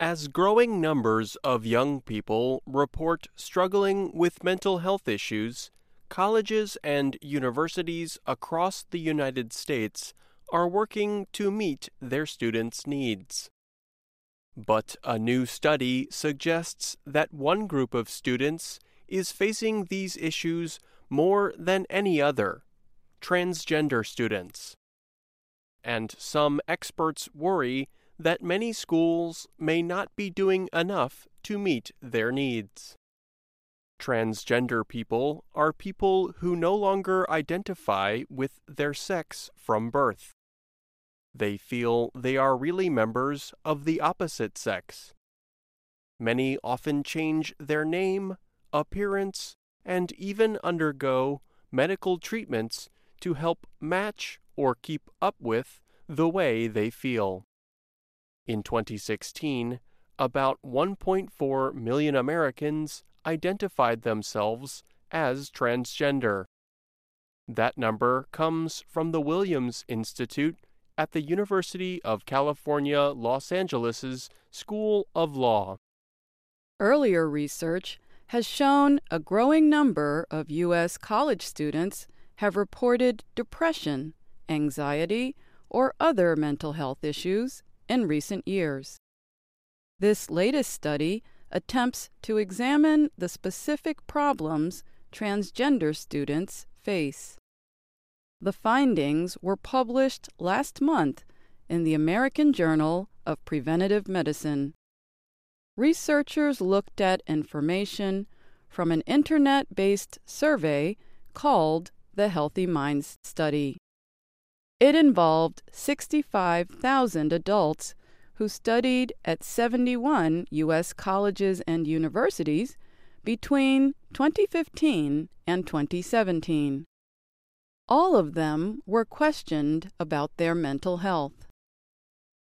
As growing numbers of young people report struggling with mental health issues, colleges and universities across the United States are working to meet their students' needs. But a new study suggests that one group of students is facing these issues more than any other transgender students. And some experts worry that many schools may not be doing enough to meet their needs. Transgender people are people who no longer identify with their sex from birth. They feel they are really members of the opposite sex. Many often change their name, appearance, and even undergo medical treatments to help match or keep up with the way they feel. In 2016, about 1.4 million Americans identified themselves as transgender. That number comes from the Williams Institute at the University of California, Los Angeles' School of Law. Earlier research has shown a growing number of U.S. college students have reported depression, anxiety, or other mental health issues in recent years. This latest study attempts to examine the specific problems transgender students face. The findings were published last month in the American Journal of Preventive Medicine. Researchers looked at information from an internet based survey called the Healthy Minds Study. It involved 65,000 adults who studied at 71 U.S. colleges and universities between 2015 and 2017. All of them were questioned about their mental health.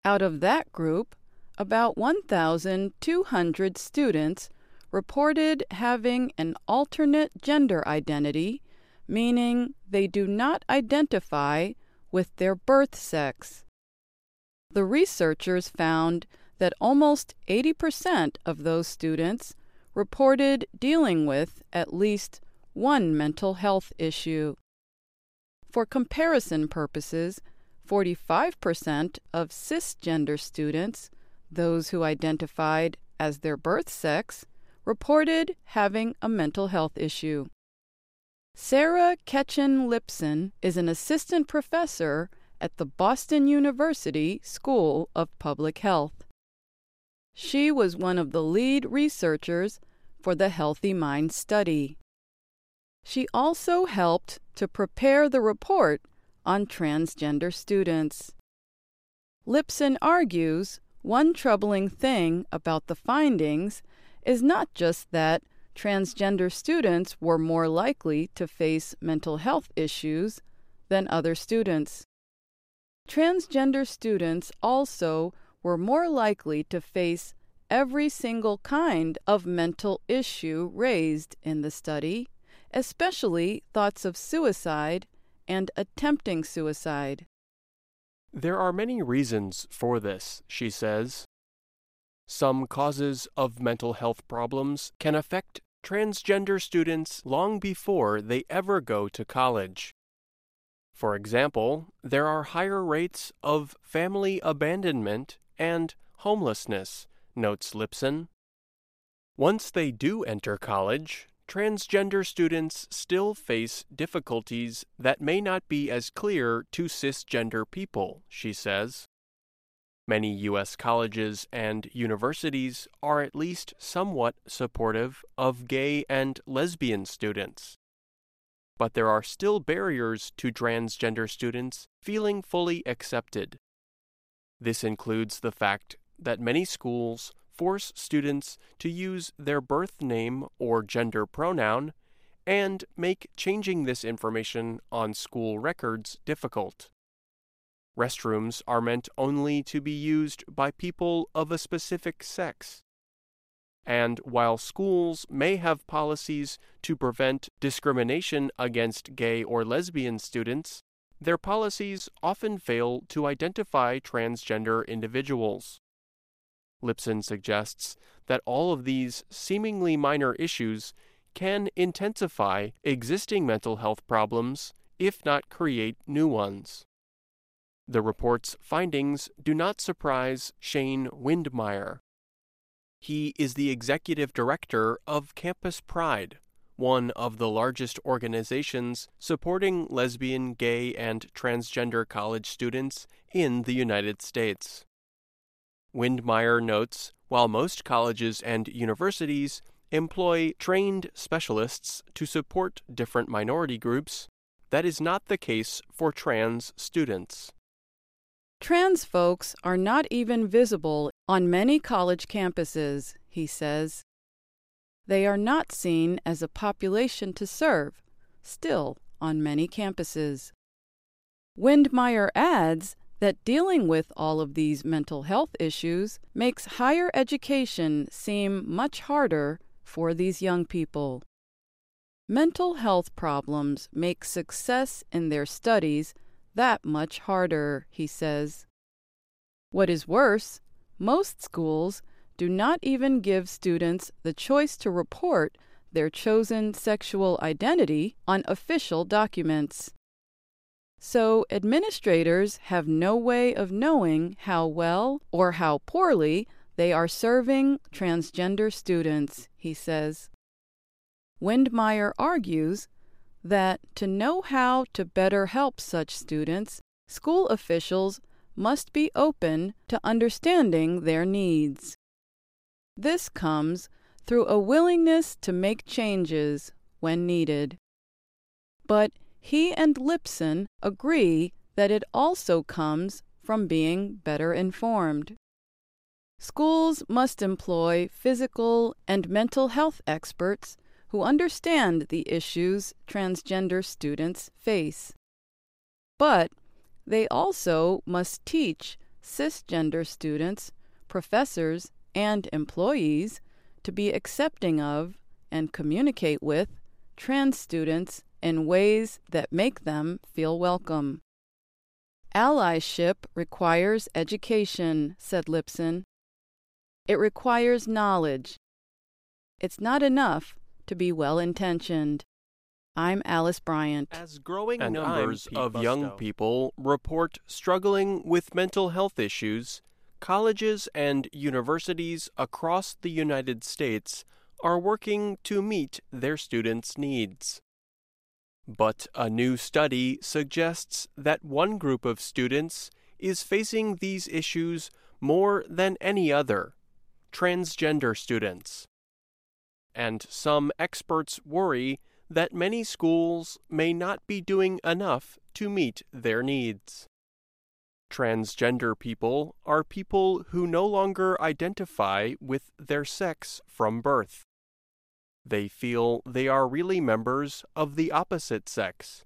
Out of that group, about 1,200 students reported having an alternate gender identity, meaning they do not identify with their birth sex. The researchers found that almost 80% of those students reported dealing with at least one mental health issue. For comparison purposes, 45% of cisgender students, those who identified as their birth sex, reported having a mental health issue. Sarah Ketchen Lipson is an assistant professor at the Boston University School of Public Health. She was one of the lead researchers for the Healthy Mind study. She also helped to prepare the report on transgender students. Lipson argues one troubling thing about the findings is not just that transgender students were more likely to face mental health issues than other students. Transgender students also were more likely to face every single kind of mental issue raised in the study, especially thoughts of suicide and attempting suicide. There are many reasons for this, she says. Some causes of mental health problems can affect transgender students long before they ever go to college. For example, there are higher rates of family abandonment and homelessness, notes Lipson. Once they do enter college, transgender students still face difficulties that may not be as clear to cisgender people, she says. Many U.S. colleges and universities are at least somewhat supportive of gay and lesbian students. But there are still barriers to transgender students feeling fully accepted. This includes the fact that many schools force students to use their birth name or gender pronoun and make changing this information on school records difficult. Restrooms are meant only to be used by people of a specific sex. And while schools may have policies to prevent discrimination against gay or lesbian students, their policies often fail to identify transgender individuals. Lipson suggests that all of these seemingly minor issues can intensify existing mental health problems, if not create new ones. The report's findings do not surprise Shane Windmeyer. He is the executive director of Campus Pride, one of the largest organizations supporting lesbian, gay, and transgender college students in the United States. Windmeyer notes while most colleges and universities employ trained specialists to support different minority groups, that is not the case for trans students. Trans folks are not even visible on many college campuses, he says. They are not seen as a population to serve, still on many campuses. Windmeyer adds that dealing with all of these mental health issues makes higher education seem much harder for these young people. Mental health problems make success in their studies that much harder, he says. What is worse, most schools do not even give students the choice to report their chosen sexual identity on official documents. So, administrators have no way of knowing how well or how poorly they are serving transgender students, he says. Windmeyer argues that to know how to better help such students, school officials must be open to understanding their needs. This comes through a willingness to make changes when needed. But he and Lipson agree that it also comes from being better informed. Schools must employ physical and mental health experts who understand the issues transgender students face. But they also must teach cisgender students, professors, and employees to be accepting of and communicate with trans students in ways that make them feel welcome. Allyship requires education, said Lipson. It requires knowledge. It's not enough to be well intentioned. I'm Alice Bryant. As growing and numbers of young people report struggling with mental health issues, colleges and universities across the United States are working to meet their students' needs. But a new study suggests that one group of students is facing these issues more than any other transgender students. And some experts worry that many schools may not be doing enough to meet their needs. Transgender people are people who no longer identify with their sex from birth. They feel they are really members of the opposite sex.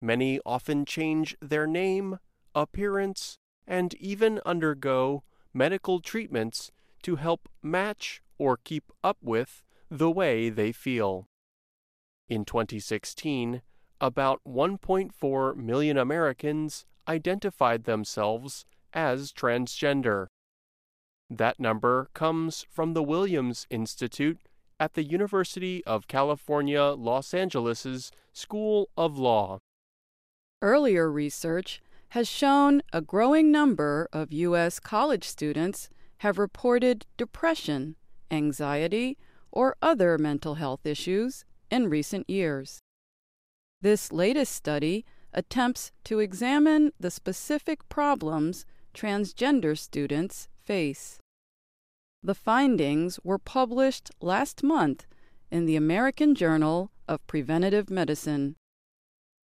Many often change their name, appearance, and even undergo medical treatments to help match or keep up with the way they feel. In 2016, about 1.4 million Americans identified themselves as transgender. That number comes from the Williams Institute at the University of California, Los Angeles' School of Law. Earlier research has shown a growing number of U.S. college students have reported depression, anxiety, or other mental health issues in recent years. This latest study attempts to examine the specific problems transgender students face. The findings were published last month in the American Journal of Preventive Medicine.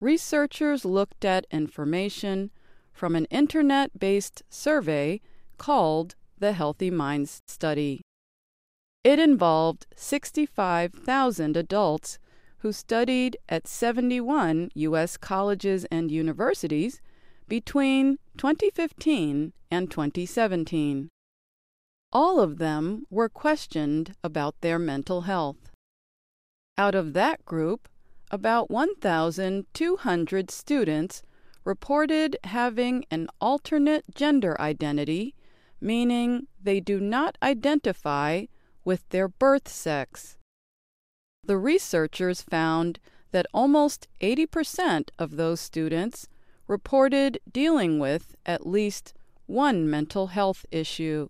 Researchers looked at information from an internet based survey called the Healthy Minds Study. It involved 65,000 adults who studied at 71 U.S. colleges and universities between 2015 and 2017. All of them were questioned about their mental health. Out of that group, about 1,200 students reported having an alternate gender identity meaning they do not identify with their birth sex. The researchers found that almost 80% of those students reported dealing with at least one mental health issue.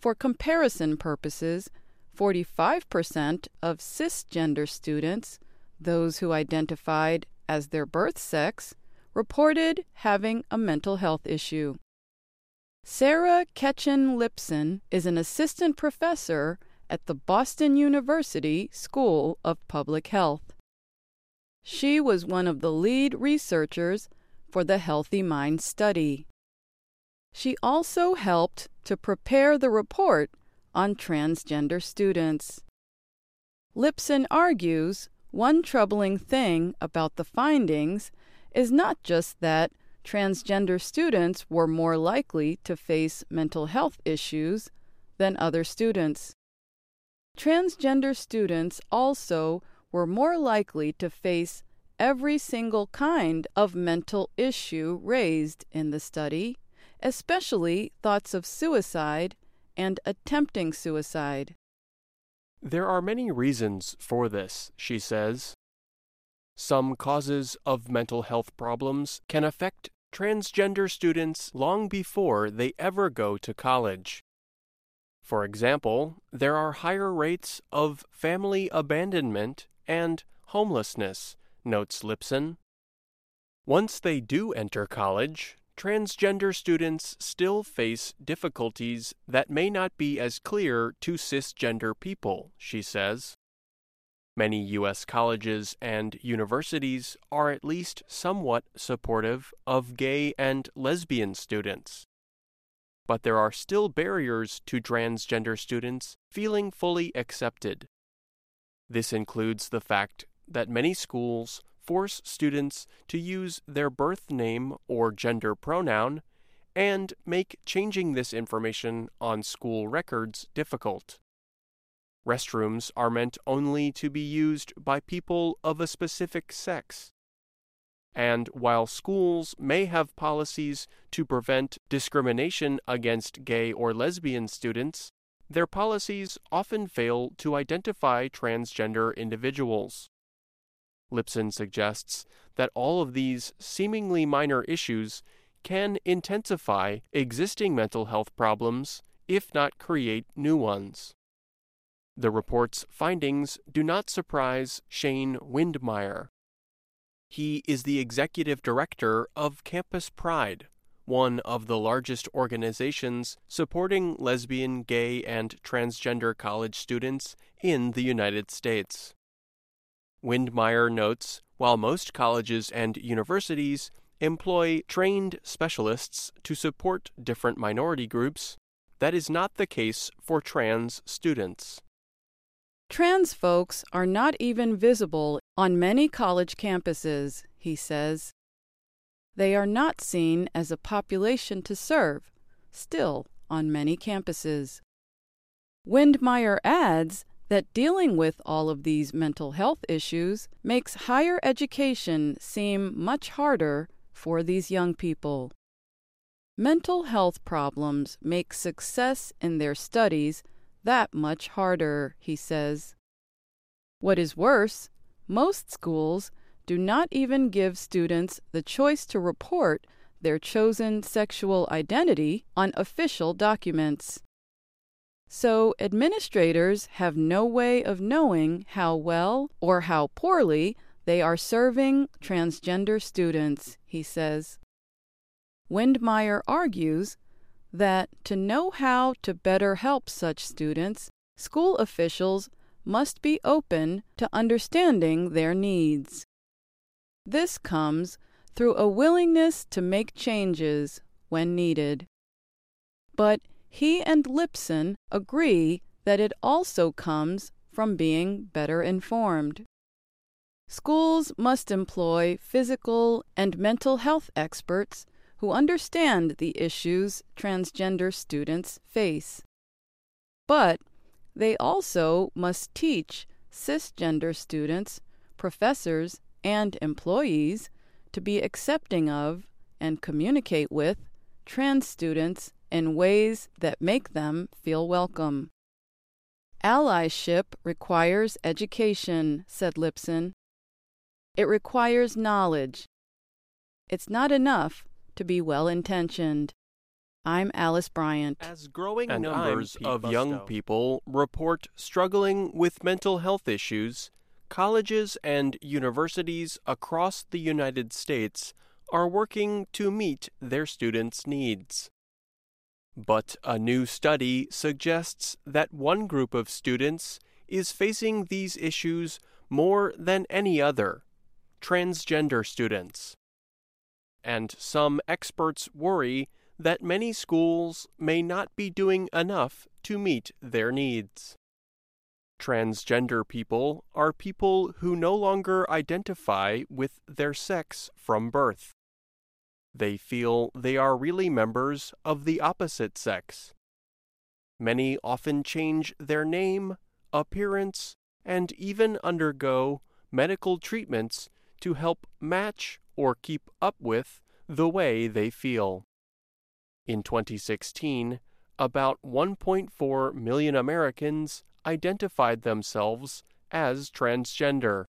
For comparison purposes, 45% of cisgender students, those who identified as their birth sex, reported having a mental health issue. Sarah Ketchen Lipson is an assistant professor at the Boston University School of Public Health. She was one of the lead researchers for the Healthy Mind study. She also helped to prepare the report on transgender students. Lipson argues one troubling thing about the findings is not just that transgender students were more likely to face mental health issues than other students. Transgender students also were more likely to face every single kind of mental issue raised in the study, especially thoughts of suicide and attempting suicide. There are many reasons for this, she says. Some causes of mental health problems can affect transgender students long before they ever go to college. For example, there are higher rates of family abandonment and homelessness, notes Lipson. Once they do enter college, transgender students still face difficulties that may not be as clear to cisgender people, she says. Many U.S. colleges and universities are at least somewhat supportive of gay and lesbian students. But there are still barriers to transgender students feeling fully accepted. This includes the fact that many schools force students to use their birth name or gender pronoun and make changing this information on school records difficult. Restrooms are meant only to be used by people of a specific sex. And while schools may have policies to prevent discrimination against gay or lesbian students, their policies often fail to identify transgender individuals. Lipson suggests that all of these seemingly minor issues can intensify existing mental health problems, if not create new ones. The report's findings do not surprise Shane Windmeyer. He is the executive director of Campus Pride, one of the largest organizations supporting lesbian, gay, and transgender college students in the United States. Windmeyer notes while most colleges and universities employ trained specialists to support different minority groups, that is not the case for trans students. Trans folks are not even visible on many college campuses, he says. They are not seen as a population to serve, still on many campuses. Windmeyer adds that dealing with all of these mental health issues makes higher education seem much harder for these young people. Mental health problems make success in their studies that much harder, he says. What is worse, most schools do not even give students the choice to report their chosen sexual identity on official documents. So, administrators have no way of knowing how well or how poorly they are serving transgender students, he says. Windmeyer argues that to know how to better help such students, school officials must be open to understanding their needs. This comes through a willingness to make changes when needed. But he and Lipson agree that it also comes from being better informed. Schools must employ physical and mental health experts who understand the issues transgender students face. But they also must teach cisgender students, professors, and employees to be accepting of and communicate with trans students in ways that make them feel welcome. Allyship requires education, said Lipson. It requires knowledge. It's not enough to be well intentioned. I'm Alice Bryant. As growing and numbers of young people report struggling with mental health issues, colleges and universities across the United States are working to meet their students' needs. But a new study suggests that one group of students is facing these issues more than any other transgender students. And some experts worry that many schools may not be doing enough to meet their needs. Transgender people are people who no longer identify with their sex from birth. They feel they are really members of the opposite sex. Many often change their name, appearance, and even undergo medical treatments to help match or keep up with the way they feel. In 2016, about 1.4 million Americans identified themselves as transgender.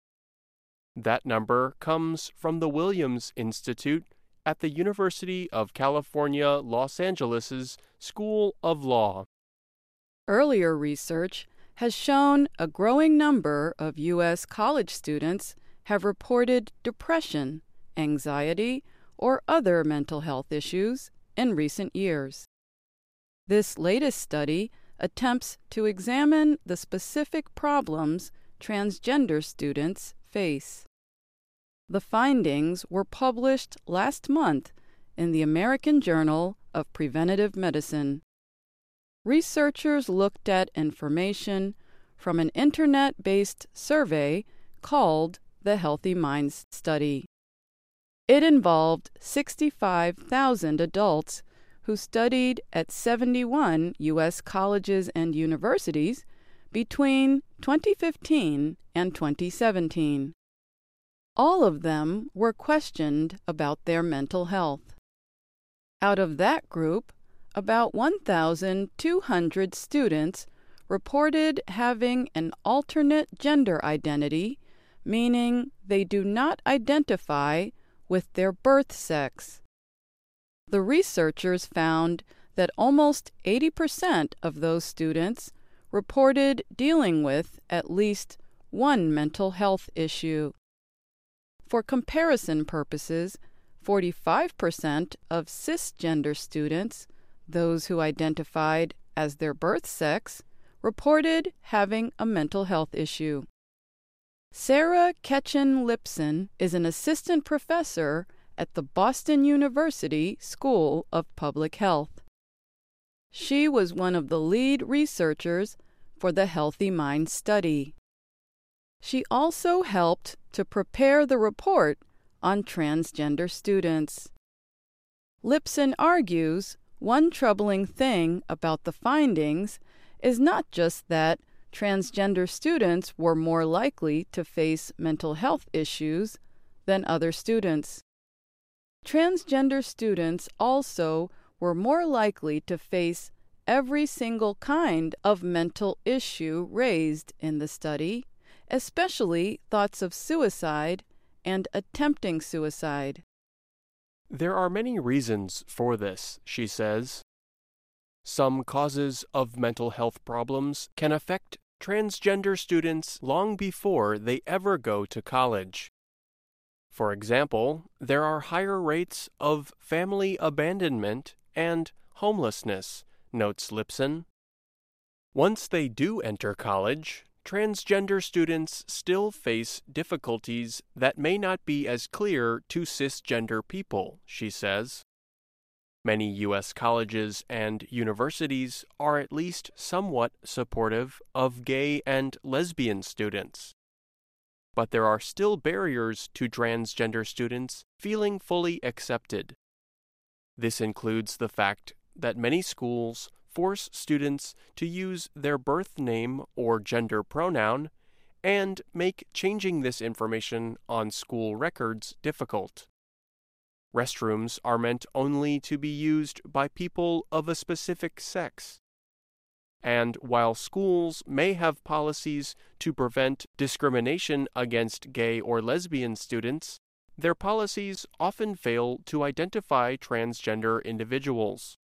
That number comes from the Williams Institute at the University of California, Los Angeles' School of Law. Earlier research has shown a growing number of U.S. college students have reported depression, anxiety, or other mental health issues in recent years. This latest study attempts to examine the specific problems transgender students face. The findings were published last month in the American Journal of Preventive Medicine. Researchers looked at information from an internet based survey called the Healthy Minds Study. It involved 65,000 adults who studied at 71 U.S. colleges and universities between 2015 and 2017. All of them were questioned about their mental health. Out of that group, about 1,200 students reported having an alternate gender identity, meaning they do not identify with their birth sex. The researchers found that almost 80% of those students reported dealing with at least one mental health issue. For comparison purposes, 45% of cisgender students, those who identified as their birth sex, reported having a mental health issue. Sarah Ketchen Lipson is an assistant professor at the Boston University School of Public Health. She was one of the lead researchers for the Healthy Mind study. She also helped to prepare the report on transgender students. Lipson argues one troubling thing about the findings is not just that transgender students were more likely to face mental health issues than other students. Transgender students also were more likely to face every single kind of mental issue raised in the study especially thoughts of suicide and attempting suicide. There are many reasons for this, she says. Some causes of mental health problems can affect transgender students long before they ever go to college. For example, there are higher rates of family abandonment and homelessness, notes Lipson. Once they do enter college, transgender students still face difficulties that may not be as clear to cisgender people, she says. Many U.S. colleges and universities are at least somewhat supportive of gay and lesbian students. But there are still barriers to transgender students feeling fully accepted. This includes the fact that many schools force students to use their birth name or gender pronoun and make changing this information on school records difficult. Restrooms are meant only to be used by people of a specific sex. And while schools may have policies to prevent discrimination against gay or lesbian students, their policies often fail to identify transgender individuals.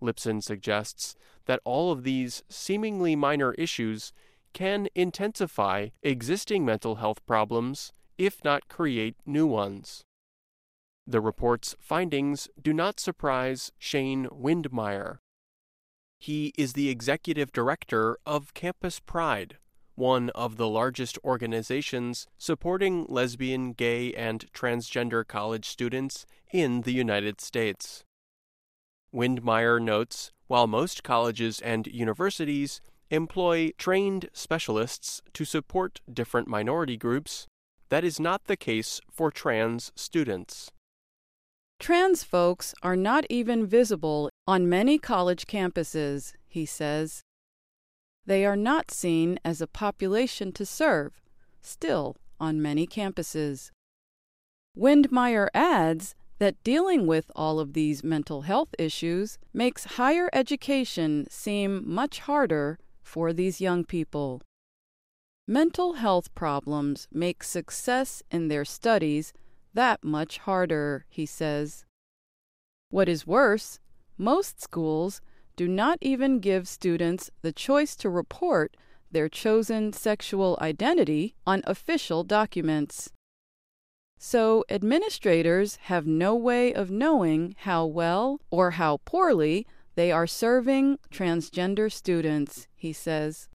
Lipson suggests that all of these seemingly minor issues can intensify existing mental health problems, if not create new ones. The report's findings do not surprise Shane Windmeyer. He is the executive director of Campus Pride, one of the largest organizations supporting lesbian, gay, and transgender college students in the United States. Windmeyer notes while most colleges and universities employ trained specialists to support different minority groups, that is not the case for trans students. Trans folks are not even visible on many college campuses, he says. They are not seen as a population to serve, still on many campuses. Windmeyer adds that dealing with all of these mental health issues makes higher education seem much harder for these young people. Mental health problems make success in their studies that much harder, he says. What is worse, most schools do not even give students the choice to report their chosen sexual identity on official documents. So, administrators have no way of knowing how well or how poorly they are serving transgender students, he says.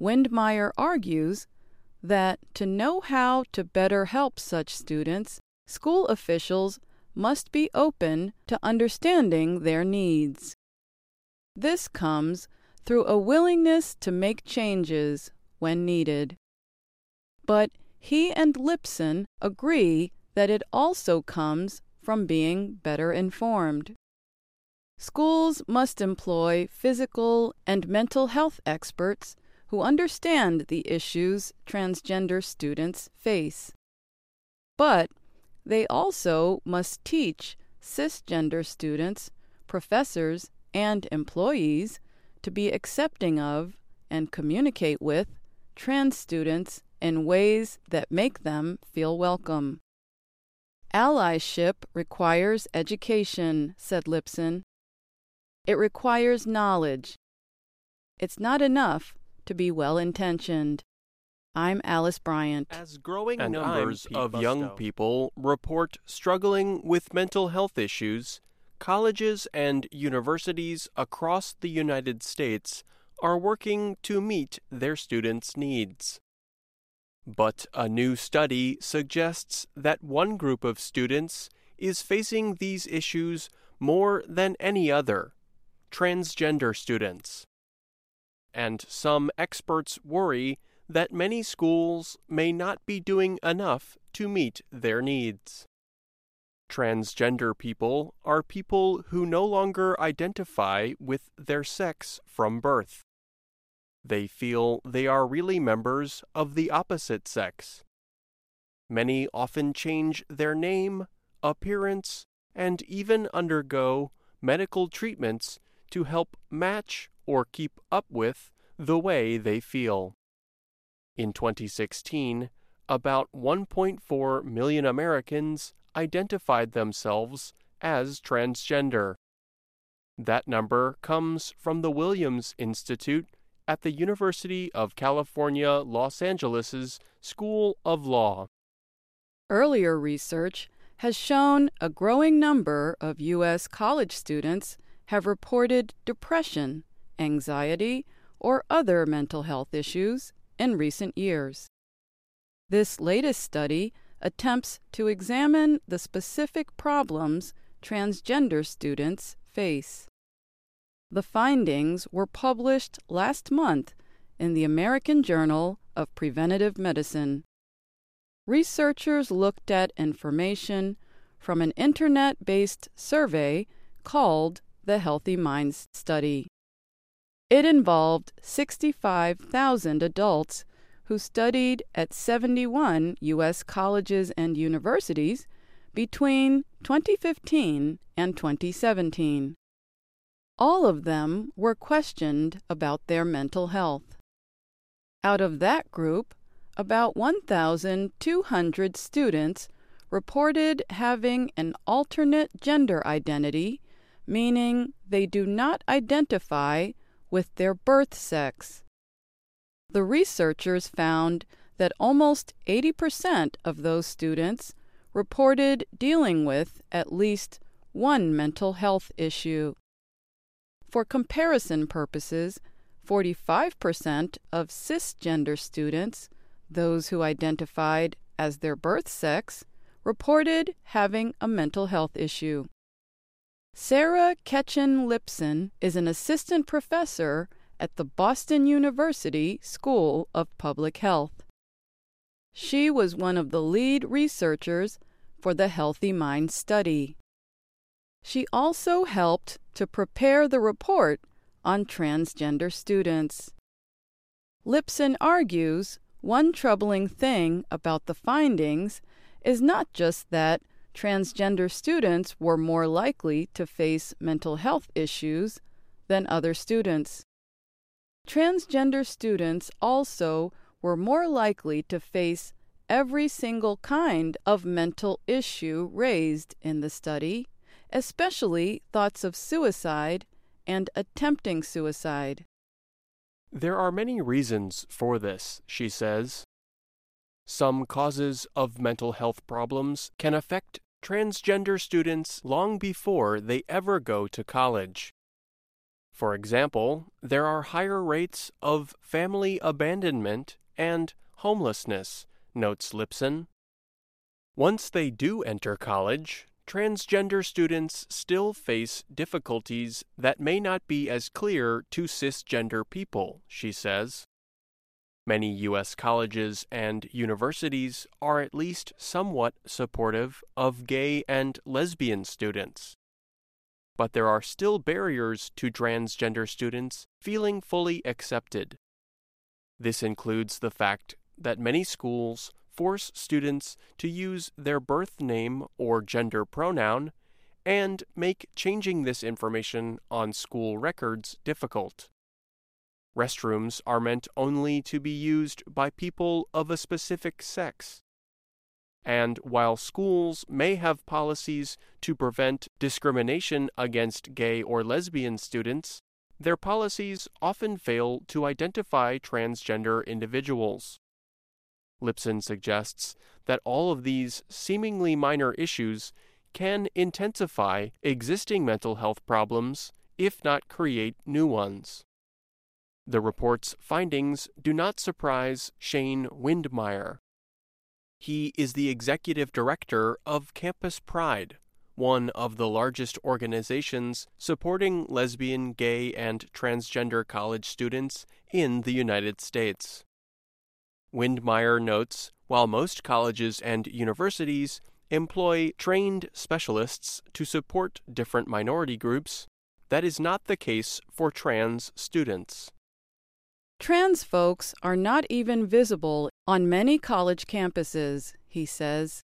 Windmeyer argues that to know how to better help such students, school officials must be open to understanding their needs. This comes through a willingness to make changes when needed. But he and Lipson agree that it also comes from being better informed. Schools must employ physical and mental health experts who understand the issues transgender students face. But they also must teach cisgender students, professors, and employees to be accepting of and communicate with trans students in ways that make them feel welcome. Allyship requires education, said Lipson. It requires knowledge. It's not enough to be well intentioned. I'm Alice Bryant. As growing and numbers of young people report struggling with mental health issues, colleges and universities across the United States are working to meet their students' needs. But a new study suggests that one group of students is facing these issues more than any other transgender students and some experts worry that many schools may not be doing enough to meet their needs. Transgender people are people who no longer identify with their sex from birth. They feel they are really members of the opposite sex. Many often change their name, appearance, and even undergo medical treatments to help match or keep up with the way they feel. In 2016, about 1.4 million Americans identified themselves as transgender. That number comes from the Williams Institute at the University of California, Los Angeles' School of Law. Earlier research has shown a growing number of U.S. college students have reported depression anxiety, or other mental health issues in recent years. This latest study attempts to examine the specific problems transgender students face. The findings were published last month in the American Journal of Preventive Medicine. Researchers looked at information from an internet based survey called the Healthy Minds Study. It involved 65,000 adults who studied at 71 U.S. colleges and universities between 2015 and 2017. All of them were questioned about their mental health. Out of that group, about 1,200 students reported having an alternate gender identity, meaning they do not identify with their birth sex. The researchers found that almost 80% of those students reported dealing with at least one mental health issue. For comparison purposes, 45% of cisgender students, those who identified as their birth sex, reported having a mental health issue. Sarah Ketchen Lipson is an assistant professor at the Boston University School of Public Health. She was one of the lead researchers for the Healthy Mind study. She also helped to prepare the report on transgender students. Lipson argues one troubling thing about the findings is not just that transgender students were more likely to face mental health issues than other students. Transgender students also were more likely to face every single kind of mental issue raised in the study, especially thoughts of suicide and attempting suicide. There are many reasons for this, she says. Some causes of mental health problems can affect transgender students long before they ever go to college. For example, there are higher rates of family abandonment and homelessness, notes Lipson. Once they do enter college, transgender students still face difficulties that may not be as clear to cisgender people, she says. Many U.S. colleges and universities are at least somewhat supportive of gay and lesbian students. But there are still barriers to transgender students feeling fully accepted. This includes the fact that many schools force students to use their birth name or gender pronoun and make changing this information on school records difficult. Restrooms are meant only to be used by people of a specific sex. And while schools may have policies to prevent discrimination against gay or lesbian students, their policies often fail to identify transgender individuals. Lipson suggests that all of these seemingly minor issues can intensify existing mental health problems, if not create new ones. The report's findings do not surprise Shane Windmeyer. He is the executive director of Campus Pride, one of the largest organizations supporting lesbian, gay, and transgender college students in the United States. Windmeyer notes while most colleges and universities employ trained specialists to support different minority groups, that is not the case for trans students. Trans folks are not even visible on many college campuses, he says.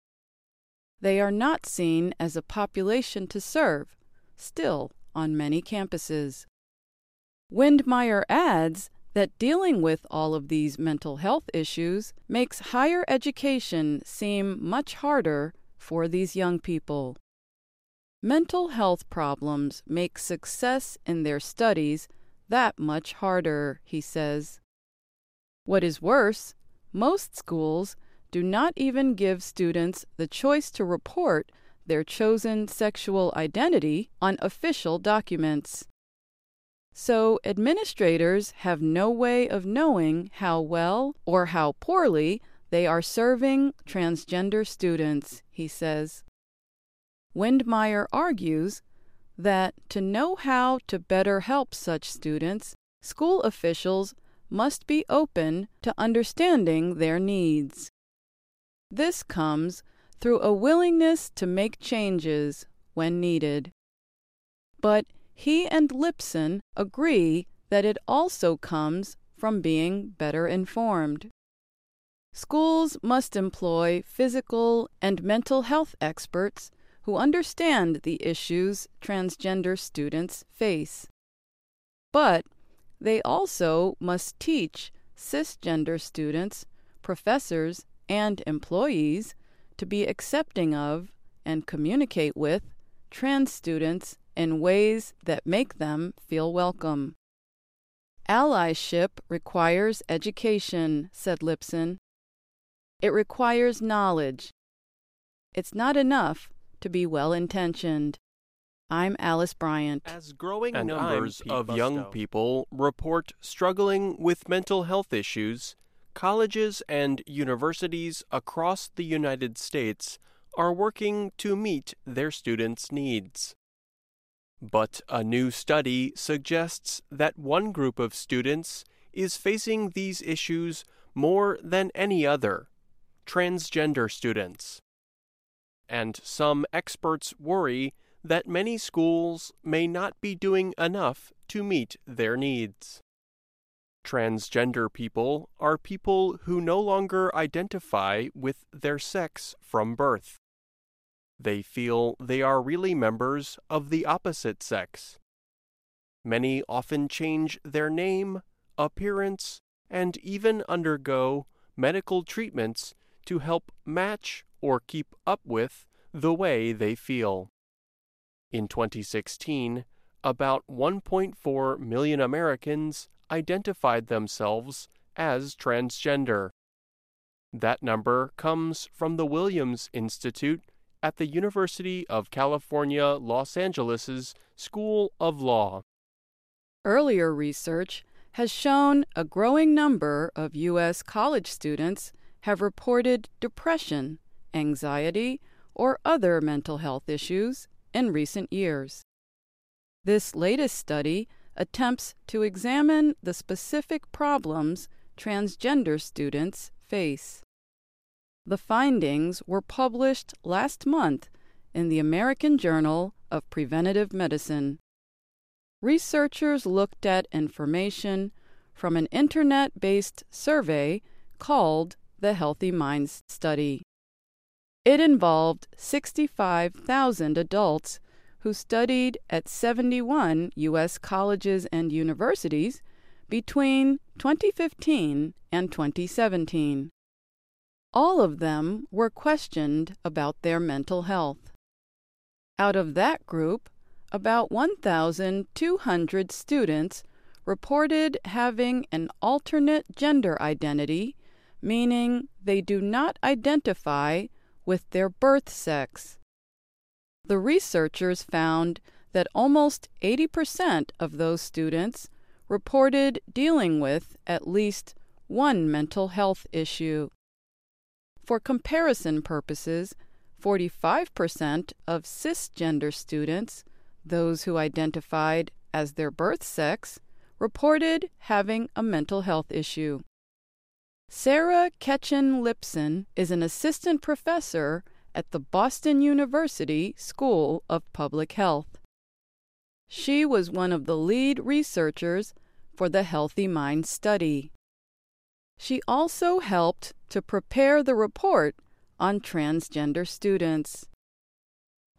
They are not seen as a population to serve, still on many campuses. Windmeyer adds that dealing with all of these mental health issues makes higher education seem much harder for these young people. Mental health problems make success in their studies that much harder, he says. What is worse, most schools do not even give students the choice to report their chosen sexual identity on official documents. So, administrators have no way of knowing how well or how poorly they are serving transgender students, he says. Windmeyer argues that to know how to better help such students, school officials must be open to understanding their needs. This comes through a willingness to make changes when needed. But he and Lipson agree that it also comes from being better informed. Schools must employ physical and mental health experts who understand the issues transgender students face. But they also must teach cisgender students, professors, and employees to be accepting of and communicate with trans students in ways that make them feel welcome. Allyship requires education, said Lipson. It requires knowledge. It's not enough to be well intentioned. I'm Alice Bryant. As growing and numbers of young people report struggling with mental health issues, colleges and universities across the United States are working to meet their students' needs. But a new study suggests that one group of students is facing these issues more than any other transgender students and some experts worry that many schools may not be doing enough to meet their needs. Transgender people are people who no longer identify with their sex from birth. They feel they are really members of the opposite sex. Many often change their name, appearance, and even undergo medical treatments to help match or keep up with the way they feel. In 2016, about 1.4 million Americans identified themselves as transgender. That number comes from the Williams Institute at the University of California, Los Angeles' School of Law. Earlier research has shown a growing number of U.S. college students have reported depression anxiety, or other mental health issues in recent years. This latest study attempts to examine the specific problems transgender students face. The findings were published last month in the American Journal of Preventive Medicine. Researchers looked at information from an internet based survey called the Healthy Minds Study. It involved 65,000 adults who studied at 71 U.S. colleges and universities between 2015 and 2017. All of them were questioned about their mental health. Out of that group, about 1,200 students reported having an alternate gender identity, meaning they do not identify with their birth sex. The researchers found that almost 80% of those students reported dealing with at least one mental health issue. For comparison purposes, 45% of cisgender students, those who identified as their birth sex, reported having a mental health issue. Sarah Ketchen Lipson is an assistant professor at the Boston University School of Public Health. She was one of the lead researchers for the Healthy Mind study. She also helped to prepare the report on transgender students.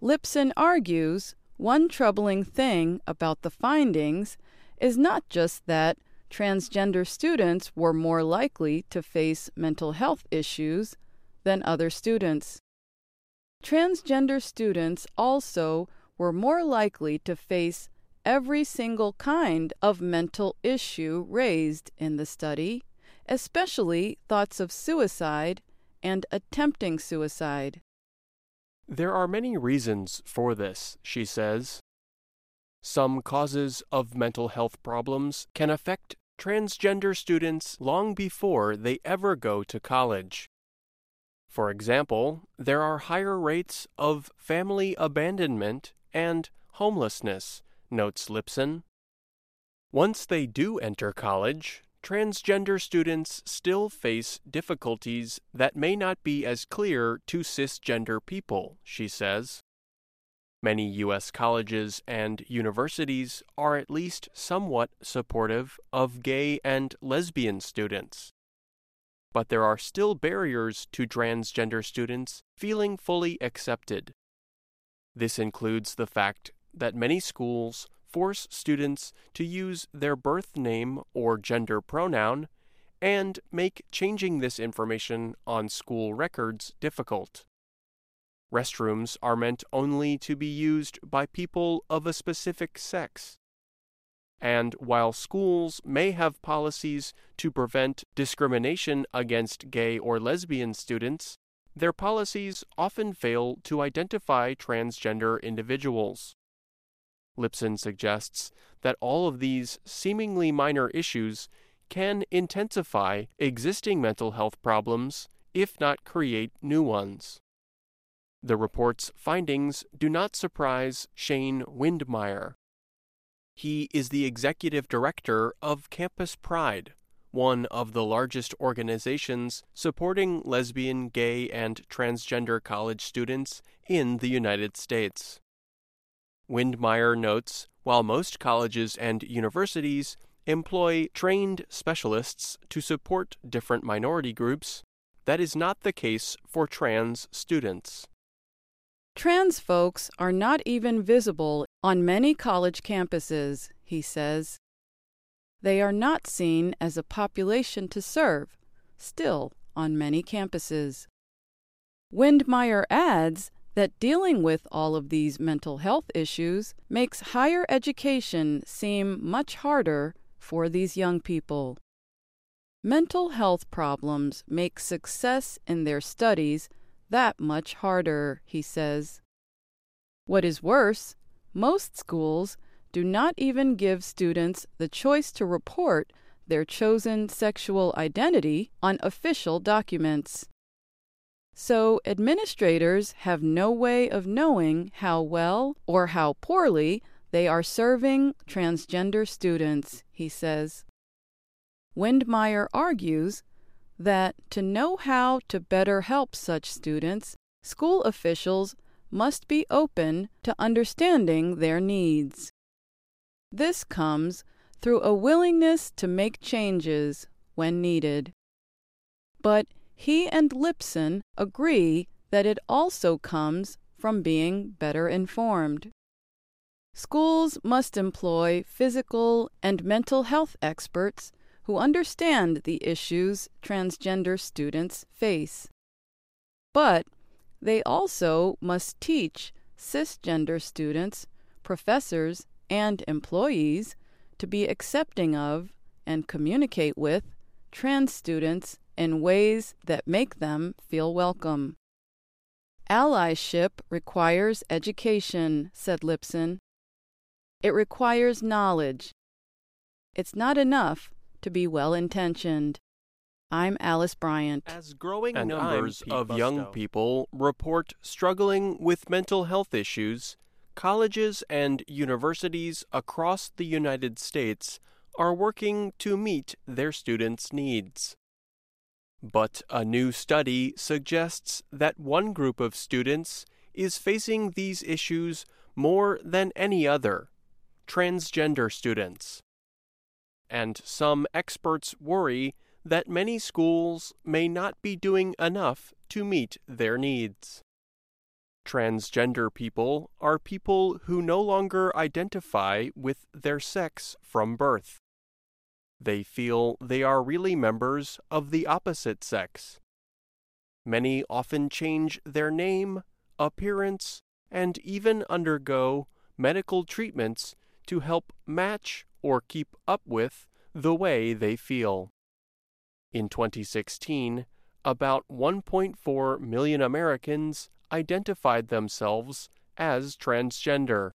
Lipson argues one troubling thing about the findings is not just that transgender students were more likely to face mental health issues than other students. Transgender students also were more likely to face every single kind of mental issue raised in the study, especially thoughts of suicide and attempting suicide. There are many reasons for this, she says. Some causes of mental health problems can affect transgender students long before they ever go to college. For example, there are higher rates of family abandonment and homelessness, notes Lipson. Once they do enter college, transgender students still face difficulties that may not be as clear to cisgender people, she says. Many U.S. colleges and universities are at least somewhat supportive of gay and lesbian students. but there are still barriers to transgender students feeling fully accepted. This includes the fact that many schools force students to use their birth name or gender pronoun and make changing this information on school records difficult. Restrooms are meant only to be used by people of a specific sex. And while schools may have policies to prevent discrimination against gay or lesbian students, their policies often fail to identify transgender individuals. Lipson suggests that all of these seemingly minor issues can intensify existing mental health problems, if not create new ones. The report's findings do not surprise Shane Windmeyer. He is the executive director of Campus Pride, one of the largest organizations supporting lesbian, gay, and transgender college students in the United States. Windmeyer notes while most colleges and universities employ trained specialists to support different minority groups, that is not the case for trans students. Trans folks are not even visible on many college campuses, he says. They are not seen as a population to serve, still on many campuses. Windmeyer adds that dealing with all of these mental health issues makes higher education seem much harder for these young people. Mental health problems make success in their studies that much harder, he says. What is worse, most schools do not even give students the choice to report their chosen sexual identity on official documents. So, administrators have no way of knowing how well or how poorly they are serving transgender students, he says. Windmeyer argues that to know how to better help such students, school officials must be open to understanding their needs. This comes through a willingness to make changes when needed. But he and Lipson agree that it also comes from being better informed. Schools must employ physical and mental health experts who understand the issues transgender students face. But they also must teach cisgender students, professors, and employees to be accepting of and communicate with trans students in ways that make them feel welcome. Allyship requires education, said Lipson. It requires knowledge. It's not enough to be well intentioned. I'm Alice Bryant. As growing and numbers of young people report struggling with mental health issues, colleges and universities across the United States are working to meet their students' needs. But a new study suggests that one group of students is facing these issues more than any other transgender students and some experts worry that many schools may not be doing enough to meet their needs. Transgender people are people who no longer identify with their sex from birth. They feel they are really members of the opposite sex. Many often change their name, appearance, and even undergo medical treatments to help match or keep up with the way they feel. In 2016, about 1.4 million Americans identified themselves as transgender.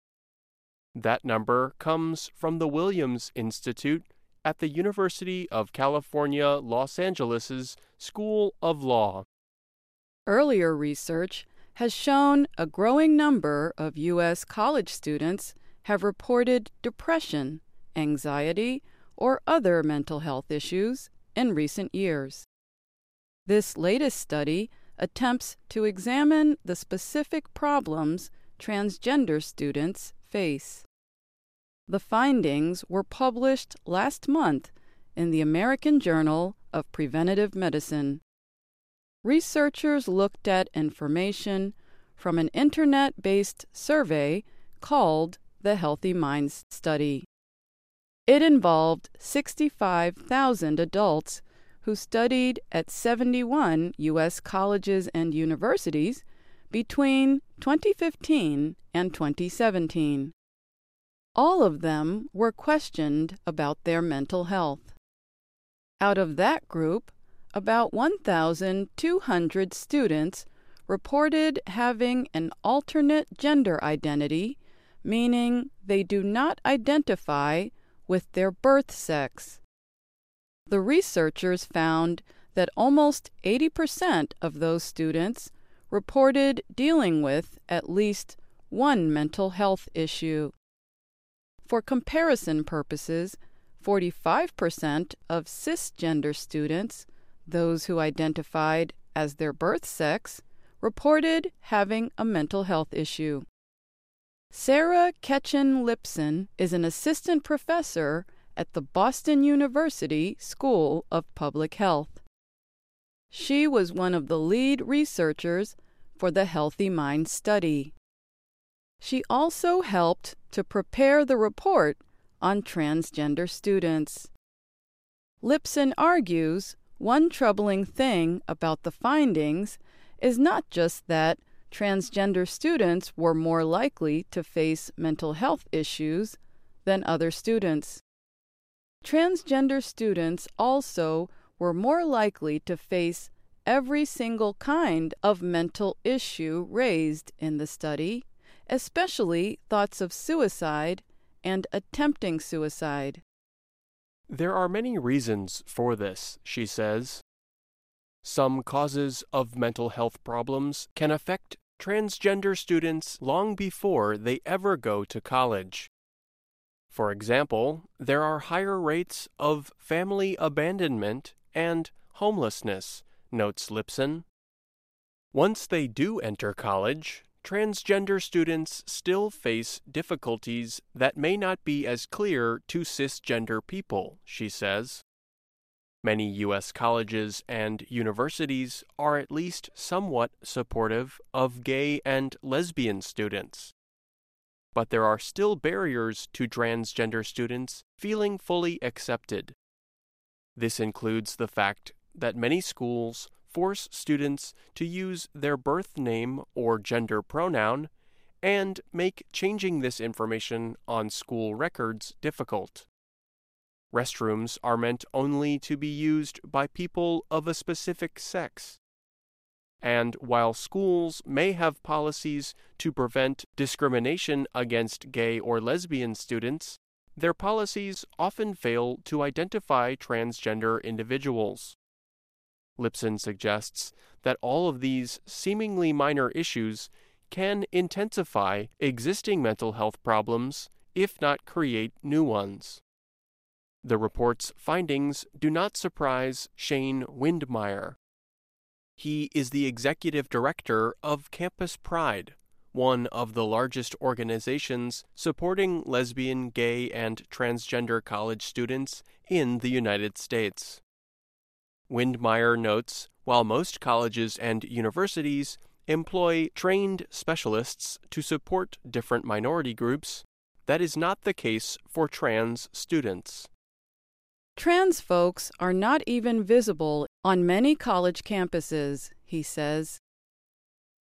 That number comes from the Williams Institute at the University of California, Los Angeles' School of Law. Earlier research has shown a growing number of U.S. college students have reported depression anxiety, or other mental health issues in recent years. This latest study attempts to examine the specific problems transgender students face. The findings were published last month in the American Journal of Preventive Medicine. Researchers looked at information from an internet based survey called the Healthy Minds Study. It involved 65,000 adults who studied at 71 U.S. colleges and universities between 2015 and 2017. All of them were questioned about their mental health. Out of that group, about 1,200 students reported having an alternate gender identity, meaning they do not identify with their birth sex. The researchers found that almost 80% of those students reported dealing with at least one mental health issue. For comparison purposes, 45% of cisgender students, those who identified as their birth sex, reported having a mental health issue. Sarah Ketchen Lipson is an assistant professor at the Boston University School of Public Health. She was one of the lead researchers for the Healthy Mind study. She also helped to prepare the report on transgender students. Lipson argues one troubling thing about the findings is not just that transgender students were more likely to face mental health issues than other students. Transgender students also were more likely to face every single kind of mental issue raised in the study, especially thoughts of suicide and attempting suicide. There are many reasons for this, she says. Some causes of mental health problems can affect transgender students long before they ever go to college. For example, there are higher rates of family abandonment and homelessness, notes Lipson. Once they do enter college, transgender students still face difficulties that may not be as clear to cisgender people, she says. Many U.S. colleges and universities are at least somewhat supportive of gay and lesbian students. But there are still barriers to transgender students feeling fully accepted. This includes the fact that many schools force students to use their birth name or gender pronoun and make changing this information on school records difficult. Restrooms are meant only to be used by people of a specific sex. And while schools may have policies to prevent discrimination against gay or lesbian students, their policies often fail to identify transgender individuals. Lipson suggests that all of these seemingly minor issues can intensify existing mental health problems, if not create new ones. The report's findings do not surprise Shane Windmeyer. He is the executive director of Campus Pride, one of the largest organizations supporting lesbian, gay, and transgender college students in the United States. Windmeyer notes while most colleges and universities employ trained specialists to support different minority groups, that is not the case for trans students. Trans folks are not even visible on many college campuses, he says.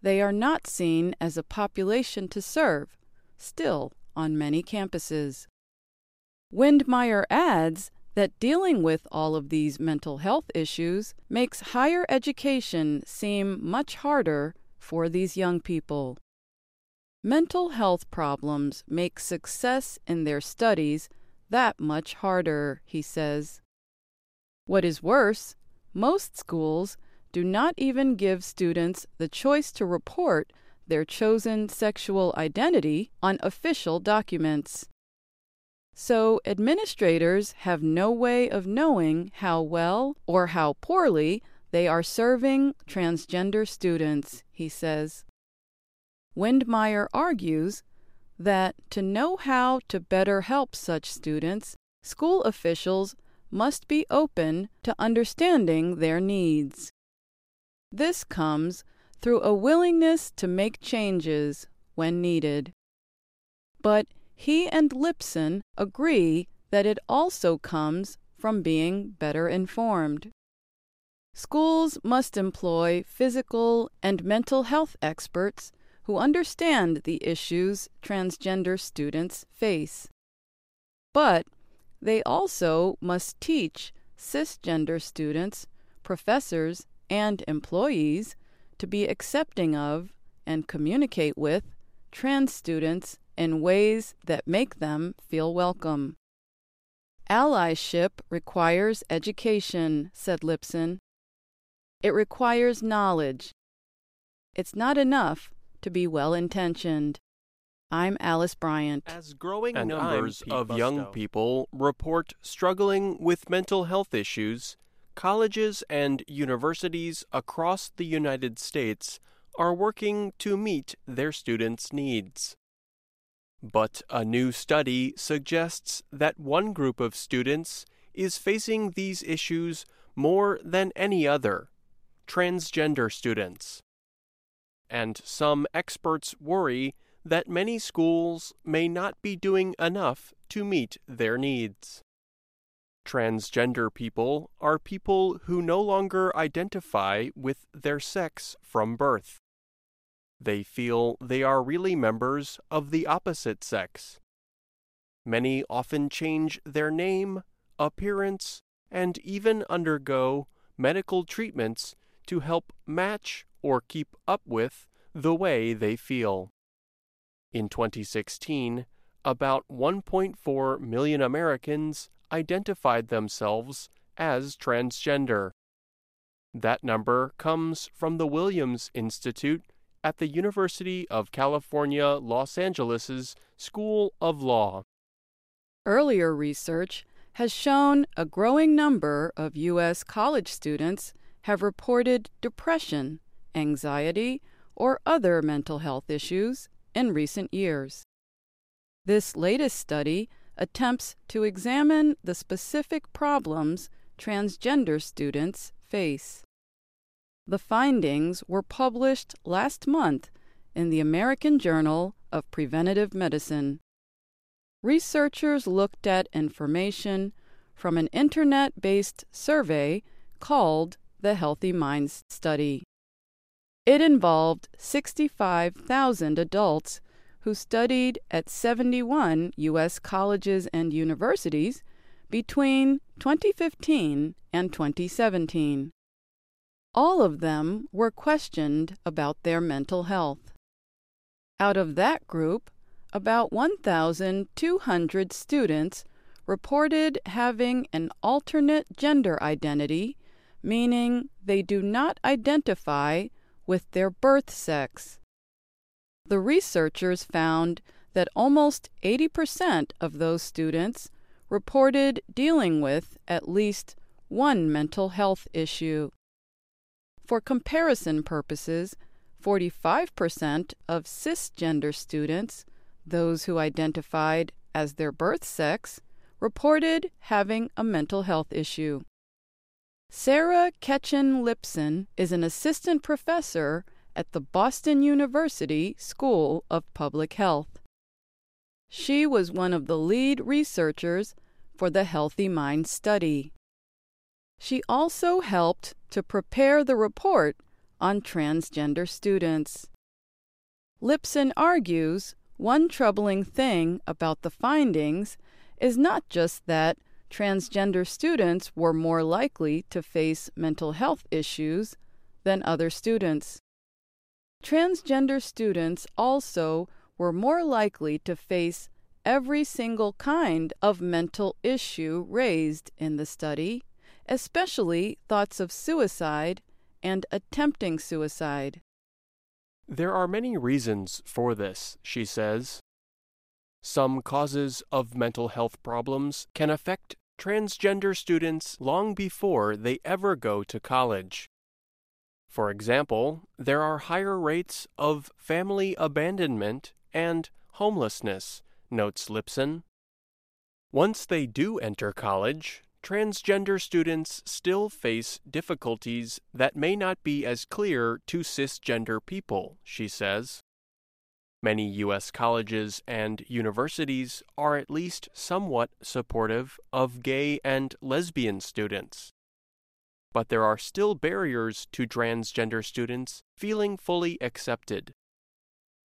They are not seen as a population to serve, still on many campuses. Windmeyer adds that dealing with all of these mental health issues makes higher education seem much harder for these young people. Mental health problems make success in their studies that much harder, he says. What is worse, most schools do not even give students the choice to report their chosen sexual identity on official documents. So, administrators have no way of knowing how well or how poorly they are serving transgender students, he says. Windmeyer argues that to know how to better help such students, school officials must be open to understanding their needs. This comes through a willingness to make changes when needed. But he and Lipson agree that it also comes from being better informed. Schools must employ physical and mental health experts who understand the issues transgender students face. But they also must teach cisgender students, professors, and employees to be accepting of and communicate with trans students in ways that make them feel welcome. Allyship requires education, said Lipson. It requires knowledge. It's not enough to be well intentioned. I'm Alice Bryant. As growing and numbers of young people report struggling with mental health issues, colleges and universities across the United States are working to meet their students' needs. But a new study suggests that one group of students is facing these issues more than any other transgender students and some experts worry that many schools may not be doing enough to meet their needs. Transgender people are people who no longer identify with their sex from birth. They feel they are really members of the opposite sex. Many often change their name, appearance, and even undergo medical treatments to help match or keep up with the way they feel. In 2016, about 1.4 million Americans identified themselves as transgender. That number comes from the Williams Institute at the University of California, Los Angeles' School of Law. Earlier research has shown a growing number of U.S. college students have reported depression anxiety, or other mental health issues in recent years. This latest study attempts to examine the specific problems transgender students face. The findings were published last month in the American Journal of Preventive Medicine. Researchers looked at information from an internet based survey called the Healthy Minds Study. It involved 65,000 adults who studied at 71 U.S. colleges and universities between 2015 and 2017. All of them were questioned about their mental health. Out of that group, about 1,200 students reported having an alternate gender identity, meaning they do not identify with their birth sex. The researchers found that almost 80% of those students reported dealing with at least one mental health issue. For comparison purposes, 45% of cisgender students, those who identified as their birth sex, reported having a mental health issue. Sarah Ketchen Lipson is an assistant professor at the Boston University School of Public Health. She was one of the lead researchers for the Healthy Mind study. She also helped to prepare the report on transgender students. Lipson argues one troubling thing about the findings is not just that transgender students were more likely to face mental health issues than other students. Transgender students also were more likely to face every single kind of mental issue raised in the study, especially thoughts of suicide and attempting suicide. There are many reasons for this, she says. Some causes of mental health problems can affect transgender students long before they ever go to college. For example, there are higher rates of family abandonment and homelessness, notes Lipson. Once they do enter college, transgender students still face difficulties that may not be as clear to cisgender people, she says. Many U.S. colleges and universities are at least somewhat supportive of gay and lesbian students. But there are still barriers to transgender students feeling fully accepted.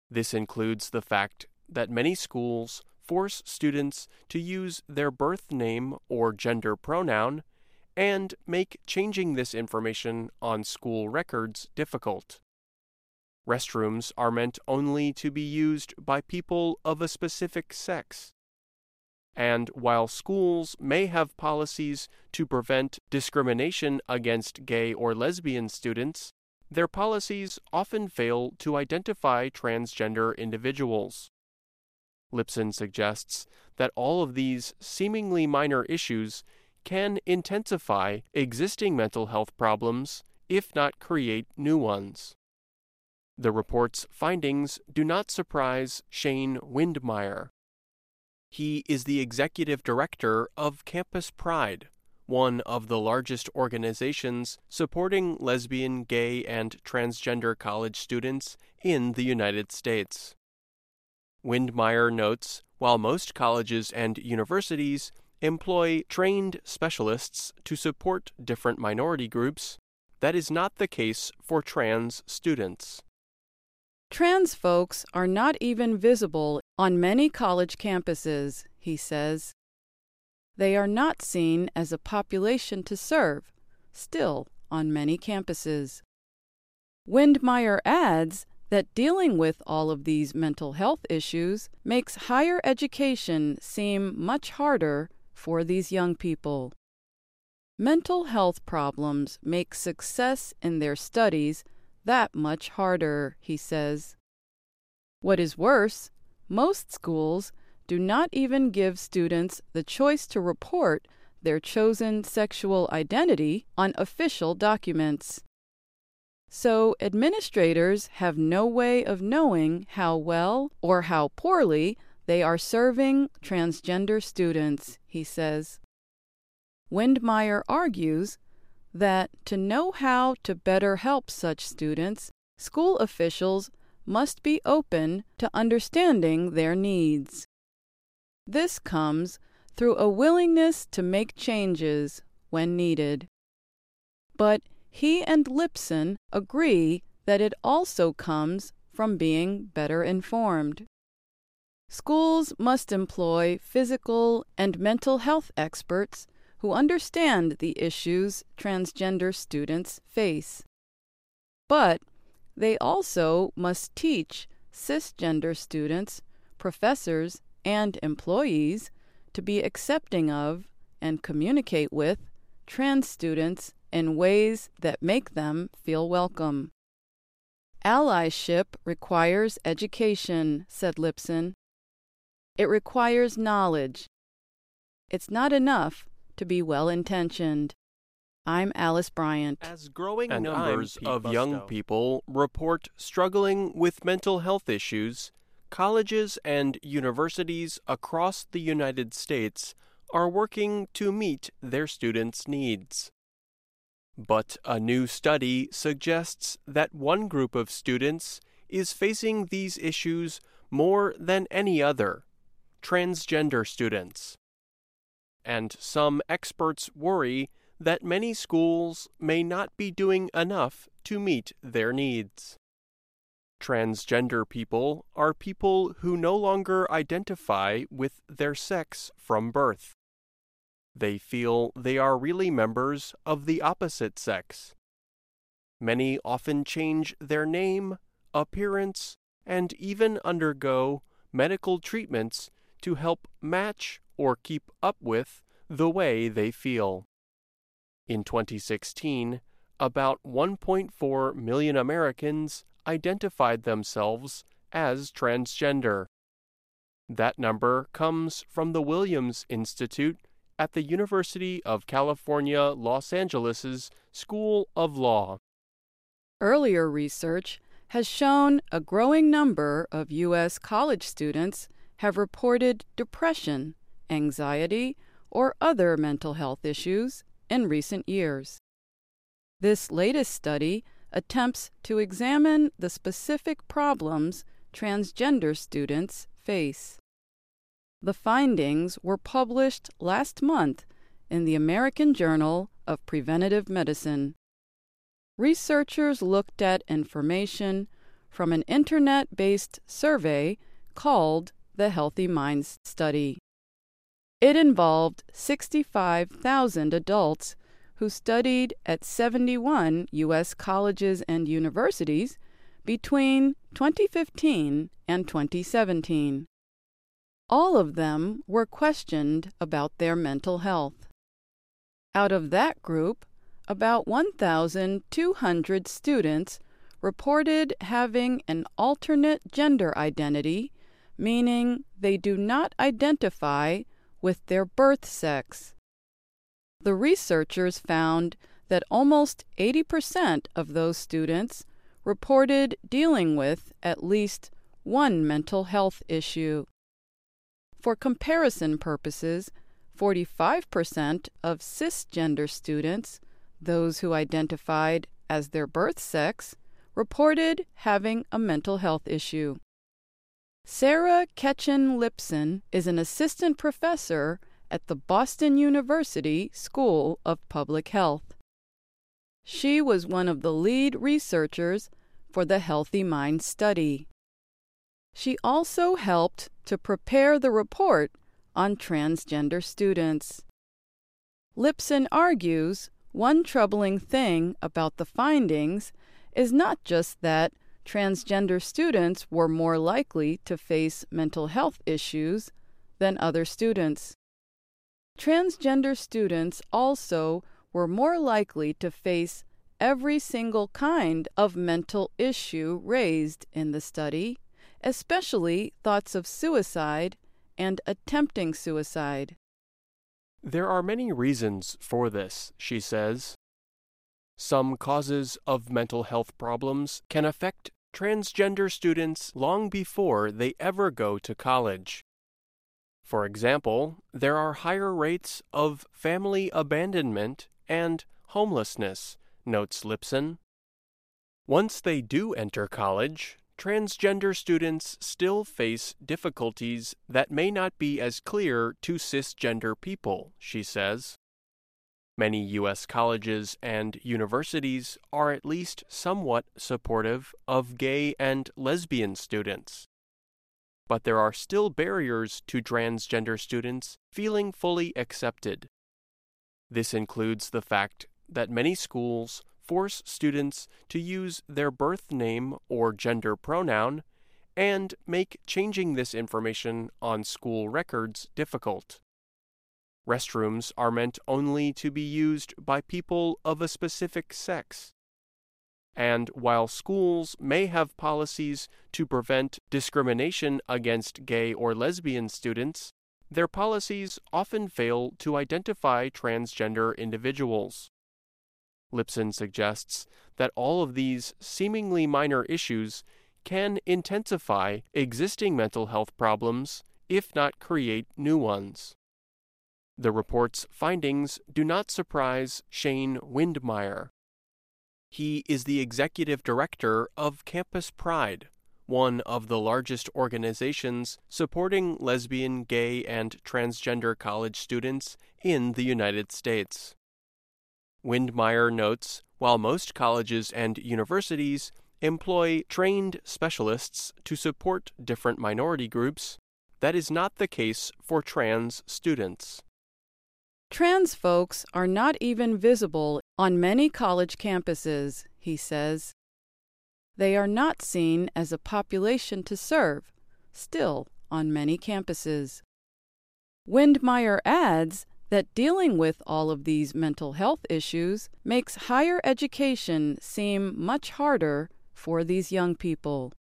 This includes the fact that many schools force students to use their birth name or gender pronoun and make changing this information on school records difficult. Restrooms are meant only to be used by people of a specific sex. And while schools may have policies to prevent discrimination against gay or lesbian students, their policies often fail to identify transgender individuals. Lipson suggests that all of these seemingly minor issues can intensify existing mental health problems, if not create new ones. The report's findings do not surprise Shane Windmeyer. He is the executive director of Campus Pride, one of the largest organizations supporting lesbian, gay, and transgender college students in the United States. Windmeyer notes while most colleges and universities employ trained specialists to support different minority groups, that is not the case for trans students. Trans folks are not even visible on many college campuses, he says. They are not seen as a population to serve, still on many campuses. Windmeyer adds that dealing with all of these mental health issues makes higher education seem much harder for these young people. Mental health problems make success in their studies that much harder, he says. What is worse, most schools do not even give students the choice to report their chosen sexual identity on official documents. So, administrators have no way of knowing how well or how poorly they are serving transgender students, he says. Windmeyer argues that to know how to better help such students, school officials must be open to understanding their needs. This comes through a willingness to make changes when needed. But he and Lipson agree that it also comes from being better informed. Schools must employ physical and mental health experts who understand the issues transgender students face. But they also must teach cisgender students, professors, and employees to be accepting of and communicate with trans students in ways that make them feel welcome. Allyship requires education, said Lipson. It requires knowledge. It's not enough to be well intentioned. I'm Alice Bryant. As growing and numbers of young people report struggling with mental health issues, colleges and universities across the United States are working to meet their students' needs. But a new study suggests that one group of students is facing these issues more than any other transgender students. And some experts worry that many schools may not be doing enough to meet their needs. Transgender people are people who no longer identify with their sex from birth. They feel they are really members of the opposite sex. Many often change their name, appearance, and even undergo medical treatments to help match or keep up with the way they feel. In 2016, about 1.4 million Americans identified themselves as transgender. That number comes from the Williams Institute at the University of California, Los Angeles' School of Law. Earlier research has shown a growing number of U.S. college students have reported depression, anxiety, or other mental health issues in recent years. This latest study attempts to examine the specific problems transgender students face. The findings were published last month in the American Journal of Preventive Medicine. Researchers looked at information from an internet based survey called the Healthy Minds Study. It involved 65,000 adults who studied at 71 U.S. colleges and universities between 2015 and 2017. All of them were questioned about their mental health. Out of that group, about 1,200 students reported having an alternate gender identity, meaning they do not identify with their birth sex. The researchers found that almost 80% of those students reported dealing with at least one mental health issue. For comparison purposes, 45% of cisgender students, those who identified as their birth sex, reported having a mental health issue. Sarah Ketchen Lipson is an assistant professor at the Boston University School of Public Health. She was one of the lead researchers for the Healthy Mind study. She also helped to prepare the report on transgender students. Lipson argues one troubling thing about the findings is not just that transgender students were more likely to face mental health issues than other students. Transgender students also were more likely to face every single kind of mental issue raised in the study, especially thoughts of suicide and attempting suicide. There are many reasons for this, she says. Some causes of mental health problems can affect transgender students long before they ever go to college. For example, there are higher rates of family abandonment and homelessness, notes Lipson. Once they do enter college, transgender students still face difficulties that may not be as clear to cisgender people, she says. Many U.S. colleges and universities are at least somewhat supportive of gay and lesbian students. But there are still barriers to transgender students feeling fully accepted. This includes the fact that many schools force students to use their birth name or gender pronoun and make changing this information on school records difficult. Restrooms are meant only to be used by people of a specific sex. And while schools may have policies to prevent discrimination against gay or lesbian students, their policies often fail to identify transgender individuals. Lipson suggests that all of these seemingly minor issues can intensify existing mental health problems, if not create new ones. The report's findings do not surprise Shane Windmeyer. He is the executive director of Campus Pride, one of the largest organizations supporting lesbian, gay, and transgender college students in the United States. Windmeyer notes while most colleges and universities employ trained specialists to support different minority groups, that is not the case for trans students. Trans folks are not even visible on many college campuses, he says. They are not seen as a population to serve, still on many campuses. Windmeyer adds that dealing with all of these mental health issues makes higher education seem much harder for these young people.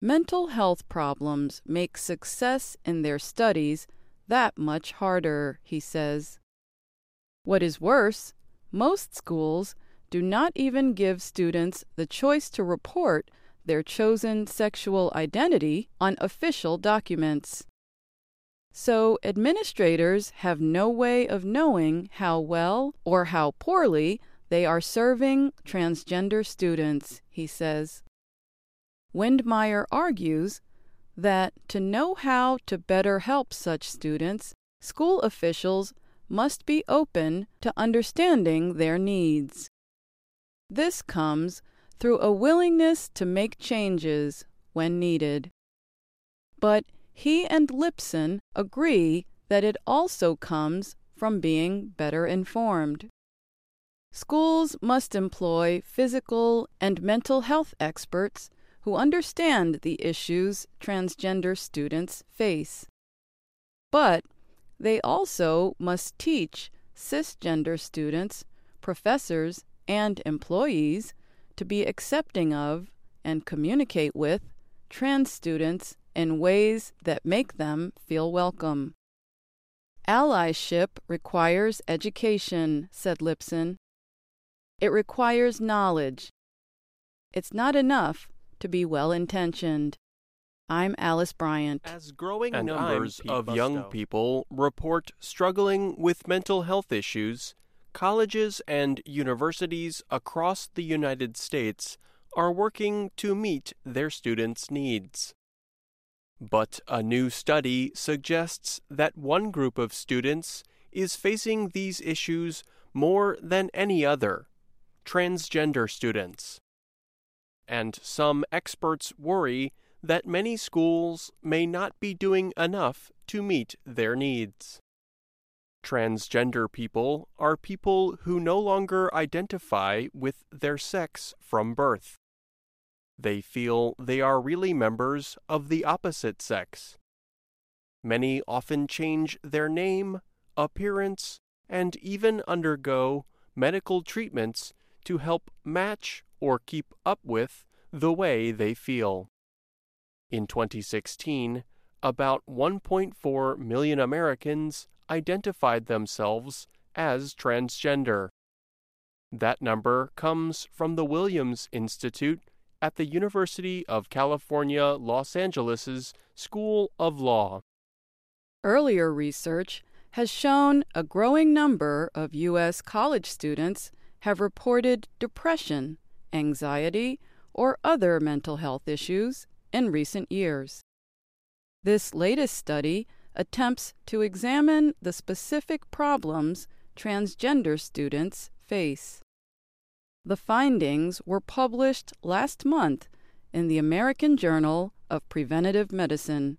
Mental health problems make success in their studies that much harder, he says. What is worse, most schools do not even give students the choice to report their chosen sexual identity on official documents. So administrators have no way of knowing how well or how poorly they are serving transgender students, he says. Windmeyer argues that to know how to better help such students, school officials must be open to understanding their needs. This comes through a willingness to make changes when needed. But he and Lipson agree that it also comes from being better informed. Schools must employ physical and mental health experts who understand the issues transgender students face. But they also must teach cisgender students, professors, and employees to be accepting of and communicate with trans students in ways that make them feel welcome. Allyship requires education, said Lipson. It requires knowledge. It's not enough to be well intentioned. I'm Alice Bryant. As growing and numbers of young people report struggling with mental health issues, colleges and universities across the United States are working to meet their students' needs. But a new study suggests that one group of students is facing these issues more than any other transgender students and some experts worry that many schools may not be doing enough to meet their needs. Transgender people are people who no longer identify with their sex from birth. They feel they are really members of the opposite sex. Many often change their name, appearance, and even undergo medical treatments to help match or keep up with the way they feel. In 2016, about 1.4 million Americans identified themselves as transgender. That number comes from the Williams Institute at the University of California, Los Angeles' School of Law. Earlier research has shown a growing number of U.S. college students have reported depression anxiety, or other mental health issues in recent years. This latest study attempts to examine the specific problems transgender students face. The findings were published last month in the American Journal of Preventive Medicine.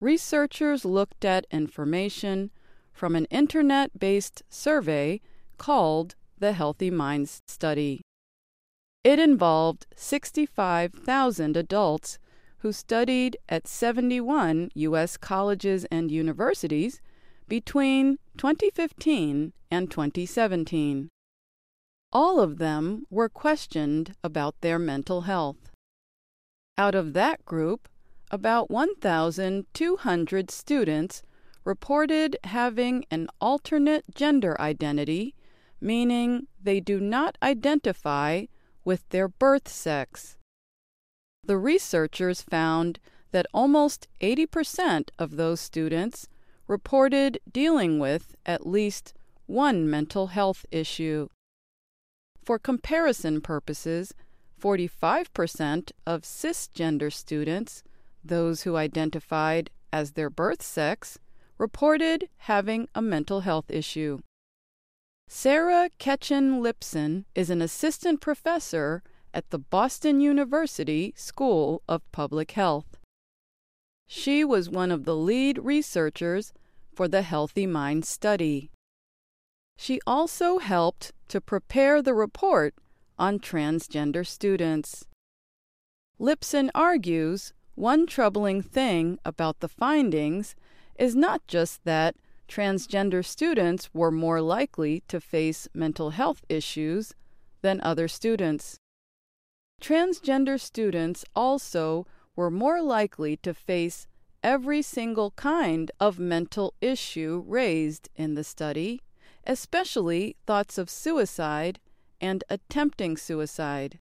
Researchers looked at information from an internet based survey called the Healthy Minds Study. It involved 65,000 adults who studied at 71 U.S. colleges and universities between 2015 and 2017. All of them were questioned about their mental health. Out of that group, about 1,200 students reported having an alternate gender identity, meaning they do not identify with their birth sex. The researchers found that almost 80% of those students reported dealing with at least one mental health issue. For comparison purposes, 45% of cisgender students, those who identified as their birth sex, reported having a mental health issue. Sarah Ketchen Lipson is an assistant professor at the Boston University School of Public Health. She was one of the lead researchers for the Healthy Mind study. She also helped to prepare the report on transgender students. Lipson argues one troubling thing about the findings is not just that transgender students were more likely to face mental health issues than other students. Transgender students also were more likely to face every single kind of mental issue raised in the study, especially thoughts of suicide and attempting suicide.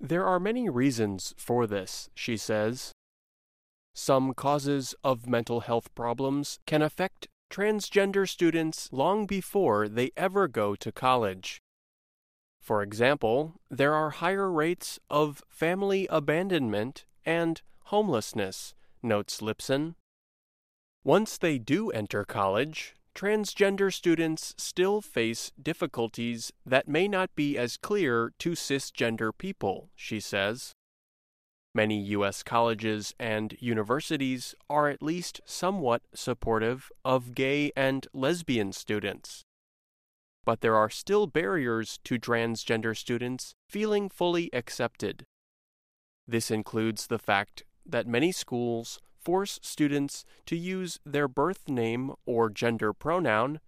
There are many reasons for this, she says. Some causes of mental health problems can affect transgender students long before they ever go to college. For example, there are higher rates of family abandonment and homelessness, notes Lipson. Once they do enter college, transgender students still face difficulties that may not be as clear to cisgender people, she says. Many U.S. colleges and universities are at least somewhat supportive of gay and lesbian students. But there are still barriers to transgender students feeling fully accepted. This includes the fact that many schools force students to use their birth name or gender pronoun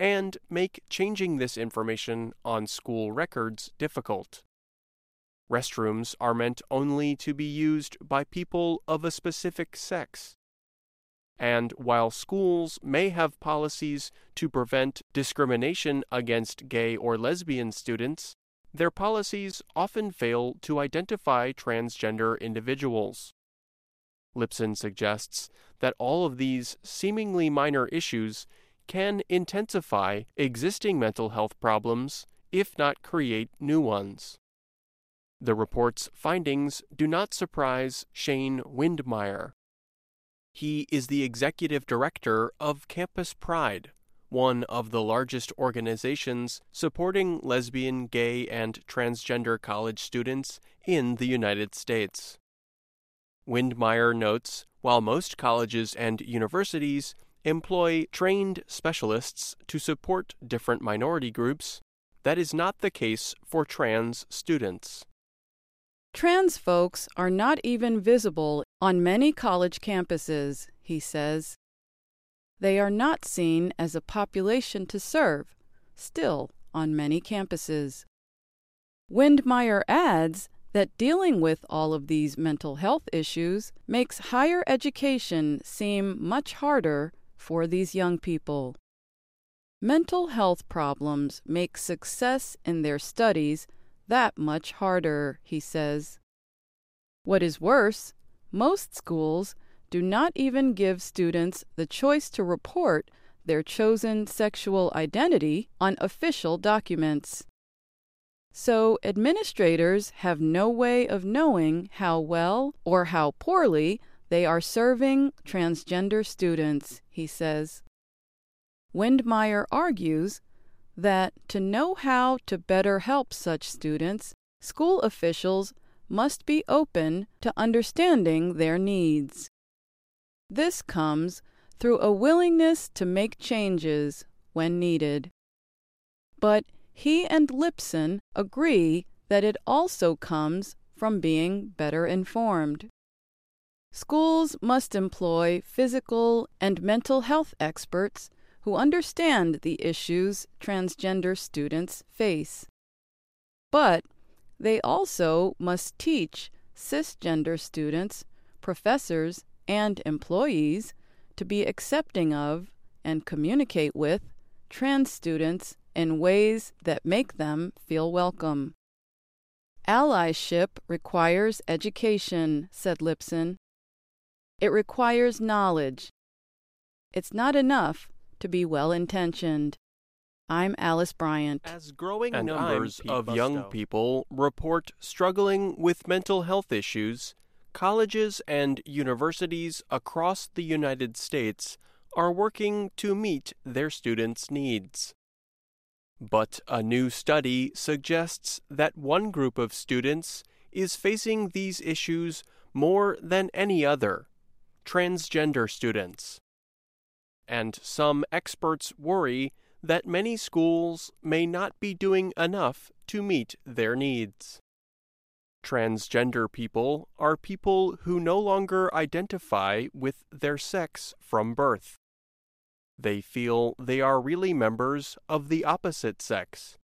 and make changing this information on school records difficult. Restrooms are meant only to be used by people of a specific sex. And while schools may have policies to prevent discrimination against gay or lesbian students, their policies often fail to identify transgender individuals. Lipson suggests that all of these seemingly minor issues can intensify existing mental health problems, if not create new ones. The report's findings do not surprise Shane Windmeyer. He is the executive director of Campus Pride, one of the largest organizations supporting lesbian, gay, and transgender college students in the United States. Windmeyer notes while most colleges and universities employ trained specialists to support different minority groups, that is not the case for trans students. Trans folks are not even visible on many college campuses, he says. They are not seen as a population to serve, still on many campuses. Windmeyer adds that dealing with all of these mental health issues makes higher education seem much harder for these young people. Mental health problems make success in their studies that much harder, he says. What is worse, most schools do not even give students the choice to report their chosen sexual identity on official documents. So, administrators have no way of knowing how well or how poorly they are serving transgender students, he says. Windmeyer argues that to know how to better help such students, school officials must be open to understanding their needs. This comes through a willingness to make changes when needed. But he and Lipson agree that it also comes from being better informed. Schools must employ physical and mental health experts who understand the issues transgender students face. But they also must teach cisgender students, professors, and employees to be accepting of and communicate with trans students in ways that make them feel welcome. Allyship requires education, said Lipson. It requires knowledge. It's not enough to be well intentioned. I'm Alice Bryant. As growing and numbers of young people report struggling with mental health issues, colleges and universities across the United States are working to meet their students' needs. But a new study suggests that one group of students is facing these issues more than any other transgender students. And some experts worry that many schools may not be doing enough to meet their needs. Transgender people are people who no longer identify with their sex from birth. They feel they are really members of the opposite sex.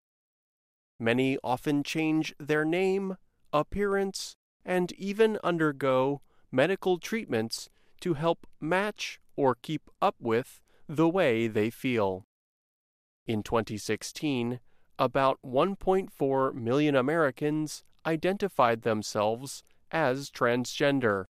Many often change their name, appearance, and even undergo medical treatments to help match or keep up with the way they feel. In 2016, about 1.4 million Americans identified themselves as transgender.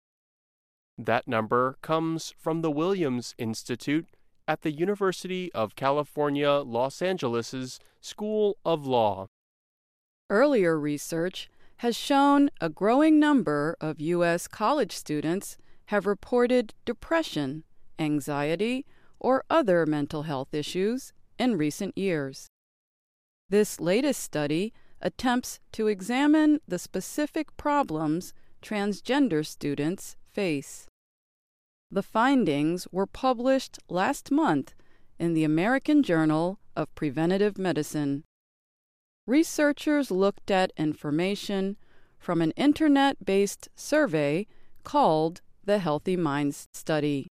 That number comes from the Williams Institute at the University of California, Los Angeles' School of Law. Earlier research has shown a growing number of U.S. college students have reported depression, anxiety, or other mental health issues in recent years. This latest study attempts to examine the specific problems transgender students face. The findings were published last month in the American Journal of Preventive Medicine. Researchers looked at information from an internet based survey called the Healthy Minds Study.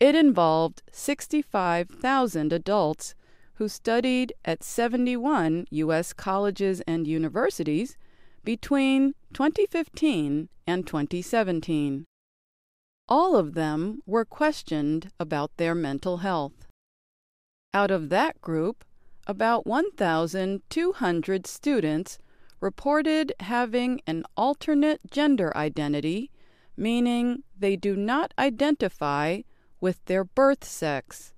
It involved 65,000 adults who studied at 71 U.S. colleges and universities between 2015 and 2017. All of them were questioned about their mental health. Out of that group, about 1,200 students reported having an alternate gender identity, meaning they do not identify with their birth sex.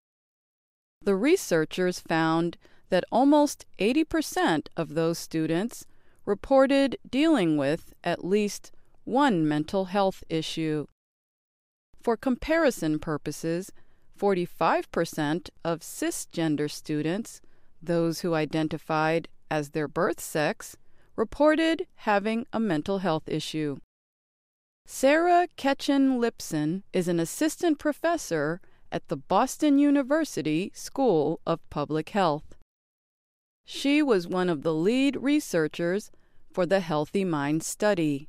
The researchers found that almost 80% of those students reported dealing with at least one mental health issue. For comparison purposes, 45% of cisgender students, those who identified as their birth sex, reported having a mental health issue. Sarah Ketchen Lipson is an assistant professor at the Boston University School of Public Health. She was one of the lead researchers for the Healthy Mind study.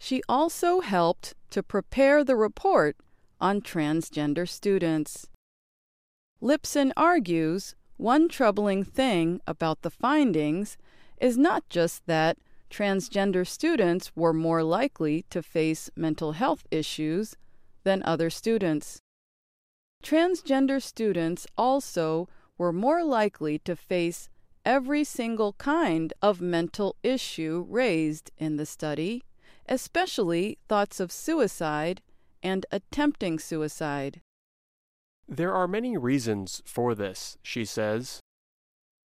She also helped to prepare the report on transgender students. Lipson argues one troubling thing about the findings is not just that transgender students were more likely to face mental health issues than other students. Transgender students also were more likely to face every single kind of mental issue raised in the study, especially thoughts of suicide and attempting suicide. There are many reasons for this, she says.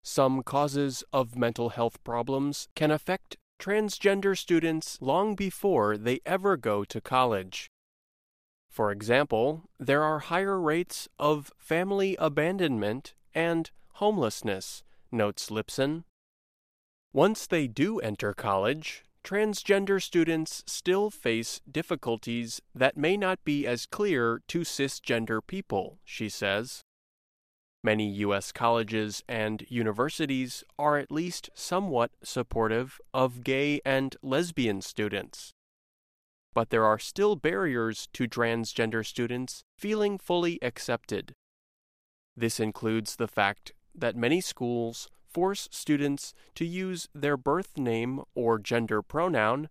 Some causes of mental health problems can affect transgender students long before they ever go to college. For example, there are higher rates of family abandonment and homelessness, notes Lipson. Once they do enter college, transgender students still face difficulties that may not be as clear to cisgender people, she says. Many U.S. colleges and universities are at least somewhat supportive of gay and lesbian students. But there are still barriers to transgender students feeling fully accepted. This includes the fact that many schools force students to use their birth name or gender pronoun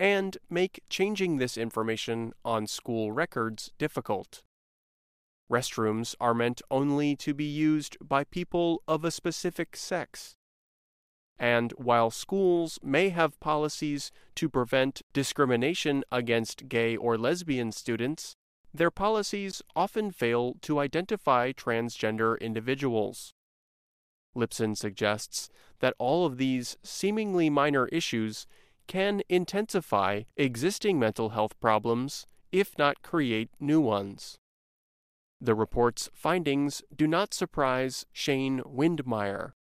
and make changing this information on school records difficult. Restrooms are meant only to be used by people of a specific sex. And while schools may have policies to prevent discrimination against gay or lesbian students, their policies often fail to identify transgender individuals. Lipson suggests that all of these seemingly minor issues can intensify existing mental health problems, if not create new ones. The report's findings do not surprise Shane Windmeyer.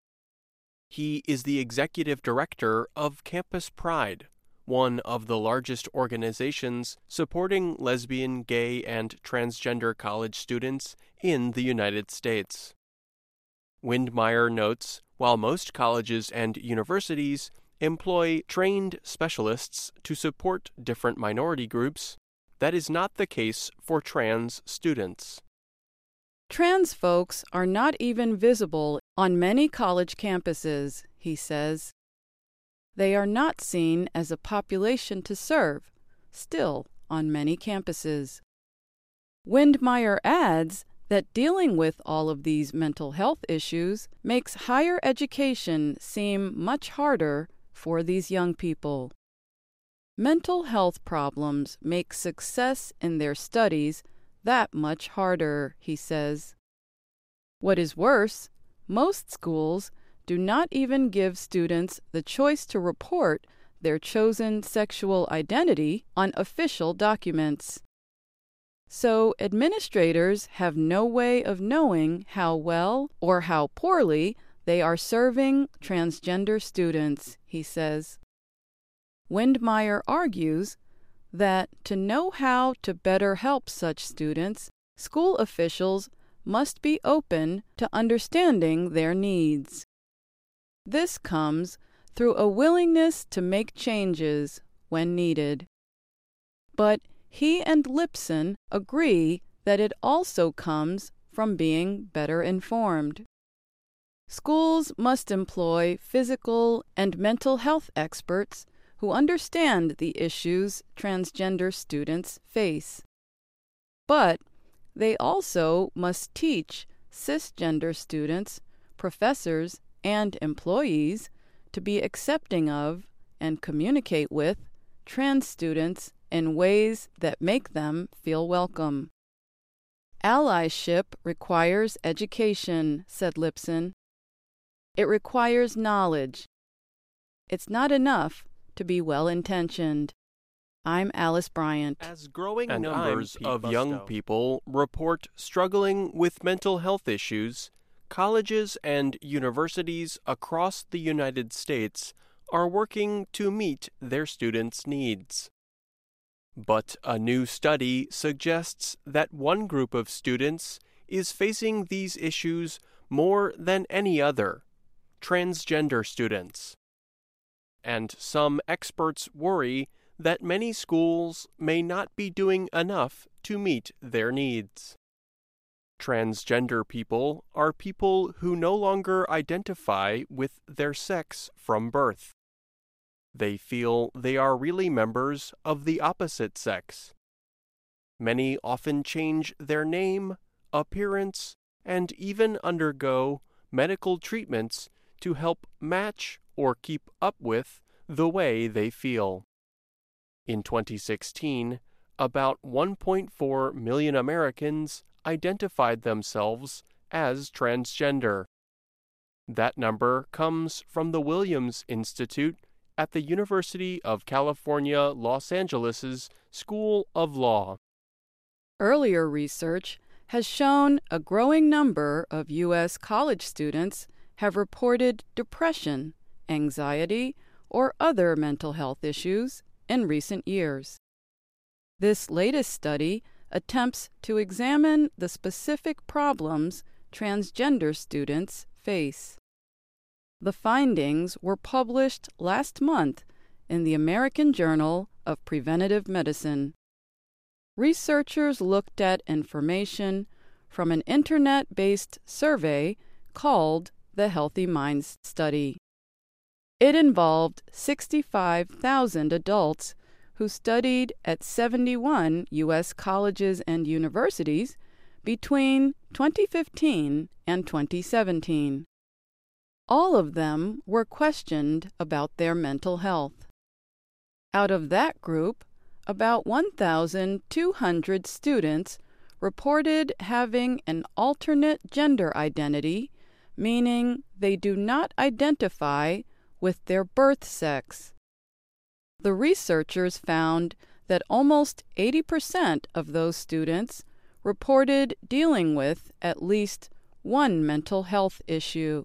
He is the executive director of Campus Pride, one of the largest organizations supporting lesbian, gay, and transgender college students in the United States. Windmeyer notes while most colleges and universities employ trained specialists to support different minority groups, that is not the case for trans students. Trans folks are not even visible on many college campuses, he says. They are not seen as a population to serve, still on many campuses. Windmeyer adds that dealing with all of these mental health issues makes higher education seem much harder for these young people. Mental health problems make success in their studies that much harder, he says. What is worse, most schools do not even give students the choice to report their chosen sexual identity on official documents. So, administrators have no way of knowing how well or how poorly they are serving transgender students, he says. Windmeyer argues that to know how to better help such students, school officials must be open to understanding their needs. This comes through a willingness to make changes when needed. But he and Lipson agree that it also comes from being better informed. Schools must employ physical and mental health experts who understand the issues transgender students face. But they also must teach cisgender students, professors, and employees to be accepting of and communicate with trans students in ways that make them feel welcome. Allyship requires education, said Lipson. It requires knowledge. It's not enough to be well intentioned. I'm Alice Bryant. As growing and numbers of young people report struggling with mental health issues, colleges and universities across the United States are working to meet their students' needs. But a new study suggests that one group of students is facing these issues more than any other transgender students. And some experts worry that many schools may not be doing enough to meet their needs. Transgender people are people who no longer identify with their sex from birth. They feel they are really members of the opposite sex. Many often change their name, appearance, and even undergo medical treatments to help match or keep up with the way they feel. In 2016, about 1.4 million Americans identified themselves as transgender. That number comes from the Williams Institute at the University of California, Los Angeles' School of Law. Earlier research has shown a growing number of U.S. college students have reported depression, anxiety, or other mental health issues in recent years. This latest study attempts to examine the specific problems transgender students face. The findings were published last month in the American Journal of Preventive Medicine. Researchers looked at information from an internet based survey called the Healthy Minds Study. It involved 65,000 adults who studied at 71 U.S. colleges and universities between 2015 and 2017. All of them were questioned about their mental health. Out of that group, about 1,200 students reported having an alternate gender identity, meaning they do not identify with their birth sex. The researchers found that almost 80% of those students reported dealing with at least one mental health issue.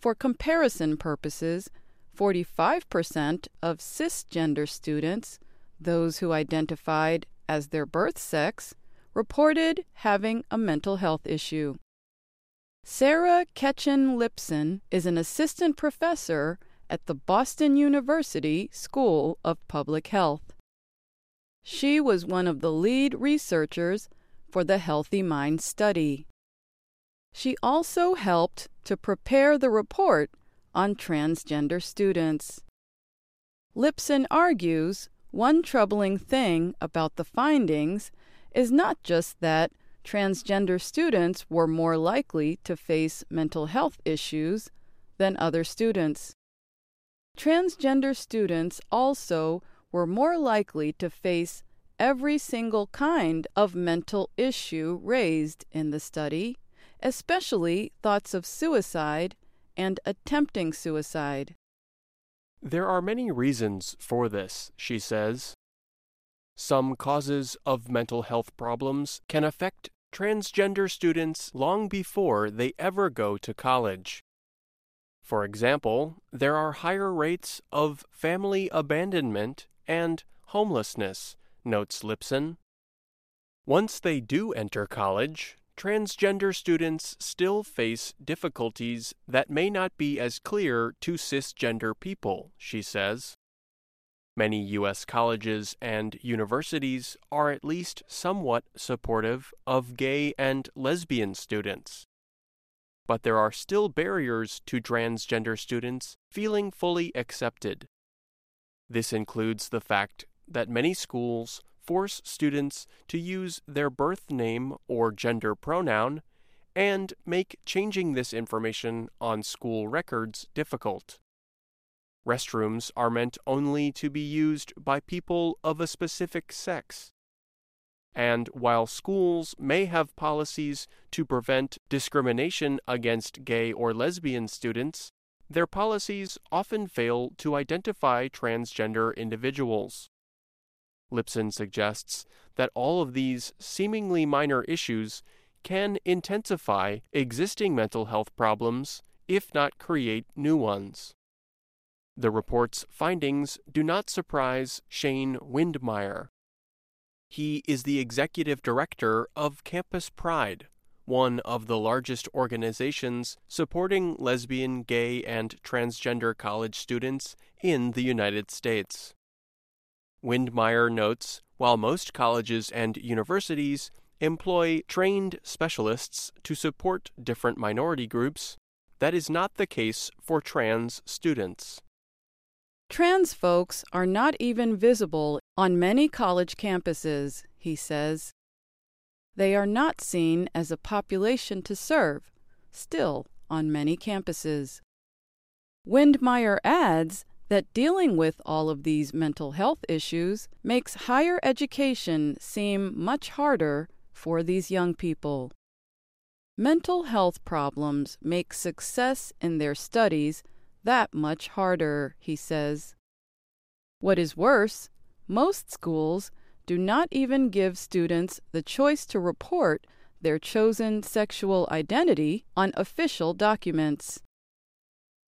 For comparison purposes, 45% of cisgender students, those who identified as their birth sex, reported having a mental health issue. Sarah Ketchen Lipson is an assistant professor at the Boston University School of Public Health. She was one of the lead researchers for the Healthy Mind study. She also helped to prepare the report on transgender students. Lipson argues one troubling thing about the findings is not just that transgender students were more likely to face mental health issues than other students. Transgender students also were more likely to face every single kind of mental issue raised in the study, especially thoughts of suicide and attempting suicide. There are many reasons for this, she says. Some causes of mental health problems can affect transgender students long before they ever go to college. For example, there are higher rates of family abandonment and homelessness, notes Lipson. Once they do enter college, transgender students still face difficulties that may not be as clear to cisgender people, she says. Many U.S. colleges and universities are at least somewhat supportive of gay and lesbian students. But there are still barriers to transgender students feeling fully accepted. This includes the fact that many schools force students to use their birth name or gender pronoun and make changing this information on school records difficult. Restrooms are meant only to be used by people of a specific sex. And while schools may have policies to prevent discrimination against gay or lesbian students, their policies often fail to identify transgender individuals. Lipson suggests that all of these seemingly minor issues can intensify existing mental health problems, if not create new ones. The report's findings do not surprise Shane Windmeyer. He is the executive director of Campus Pride, one of the largest organizations supporting lesbian, gay, and transgender college students in the United States. Windmeyer notes while most colleges and universities employ trained specialists to support different minority groups, that is not the case for trans students. Trans folks are not even visible on many college campuses, he says. They are not seen as a population to serve, still on many campuses. Windmeyer adds that dealing with all of these mental health issues makes higher education seem much harder for these young people. Mental health problems make success in their studies that much harder, he says. What is worse, most schools do not even give students the choice to report their chosen sexual identity on official documents.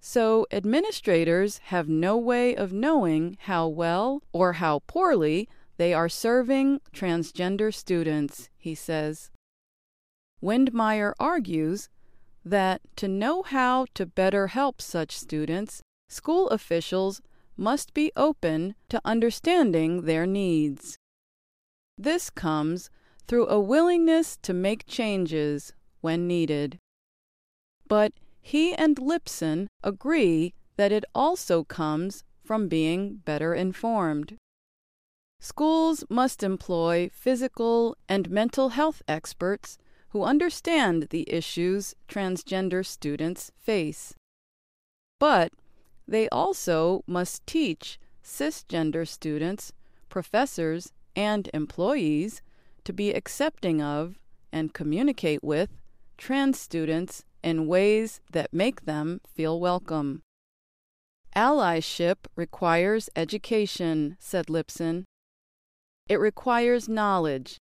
So, administrators have no way of knowing how well or how poorly they are serving transgender students, he says. Windmeyer argues that to know how to better help such students, school officials must be open to understanding their needs. This comes through a willingness to make changes when needed. But he and Lipson agree that it also comes from being better informed. Schools must employ physical and mental health experts who understand the issues transgender students face. But they also must teach cisgender students, professors, and employees to be accepting of and communicate with trans students in ways that make them feel welcome. Allyship requires education, said Lipson. It requires knowledge.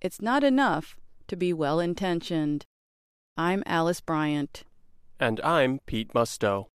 It's not enough to be well intentioned. I'm Alice Bryant. And I'm Pete Musto.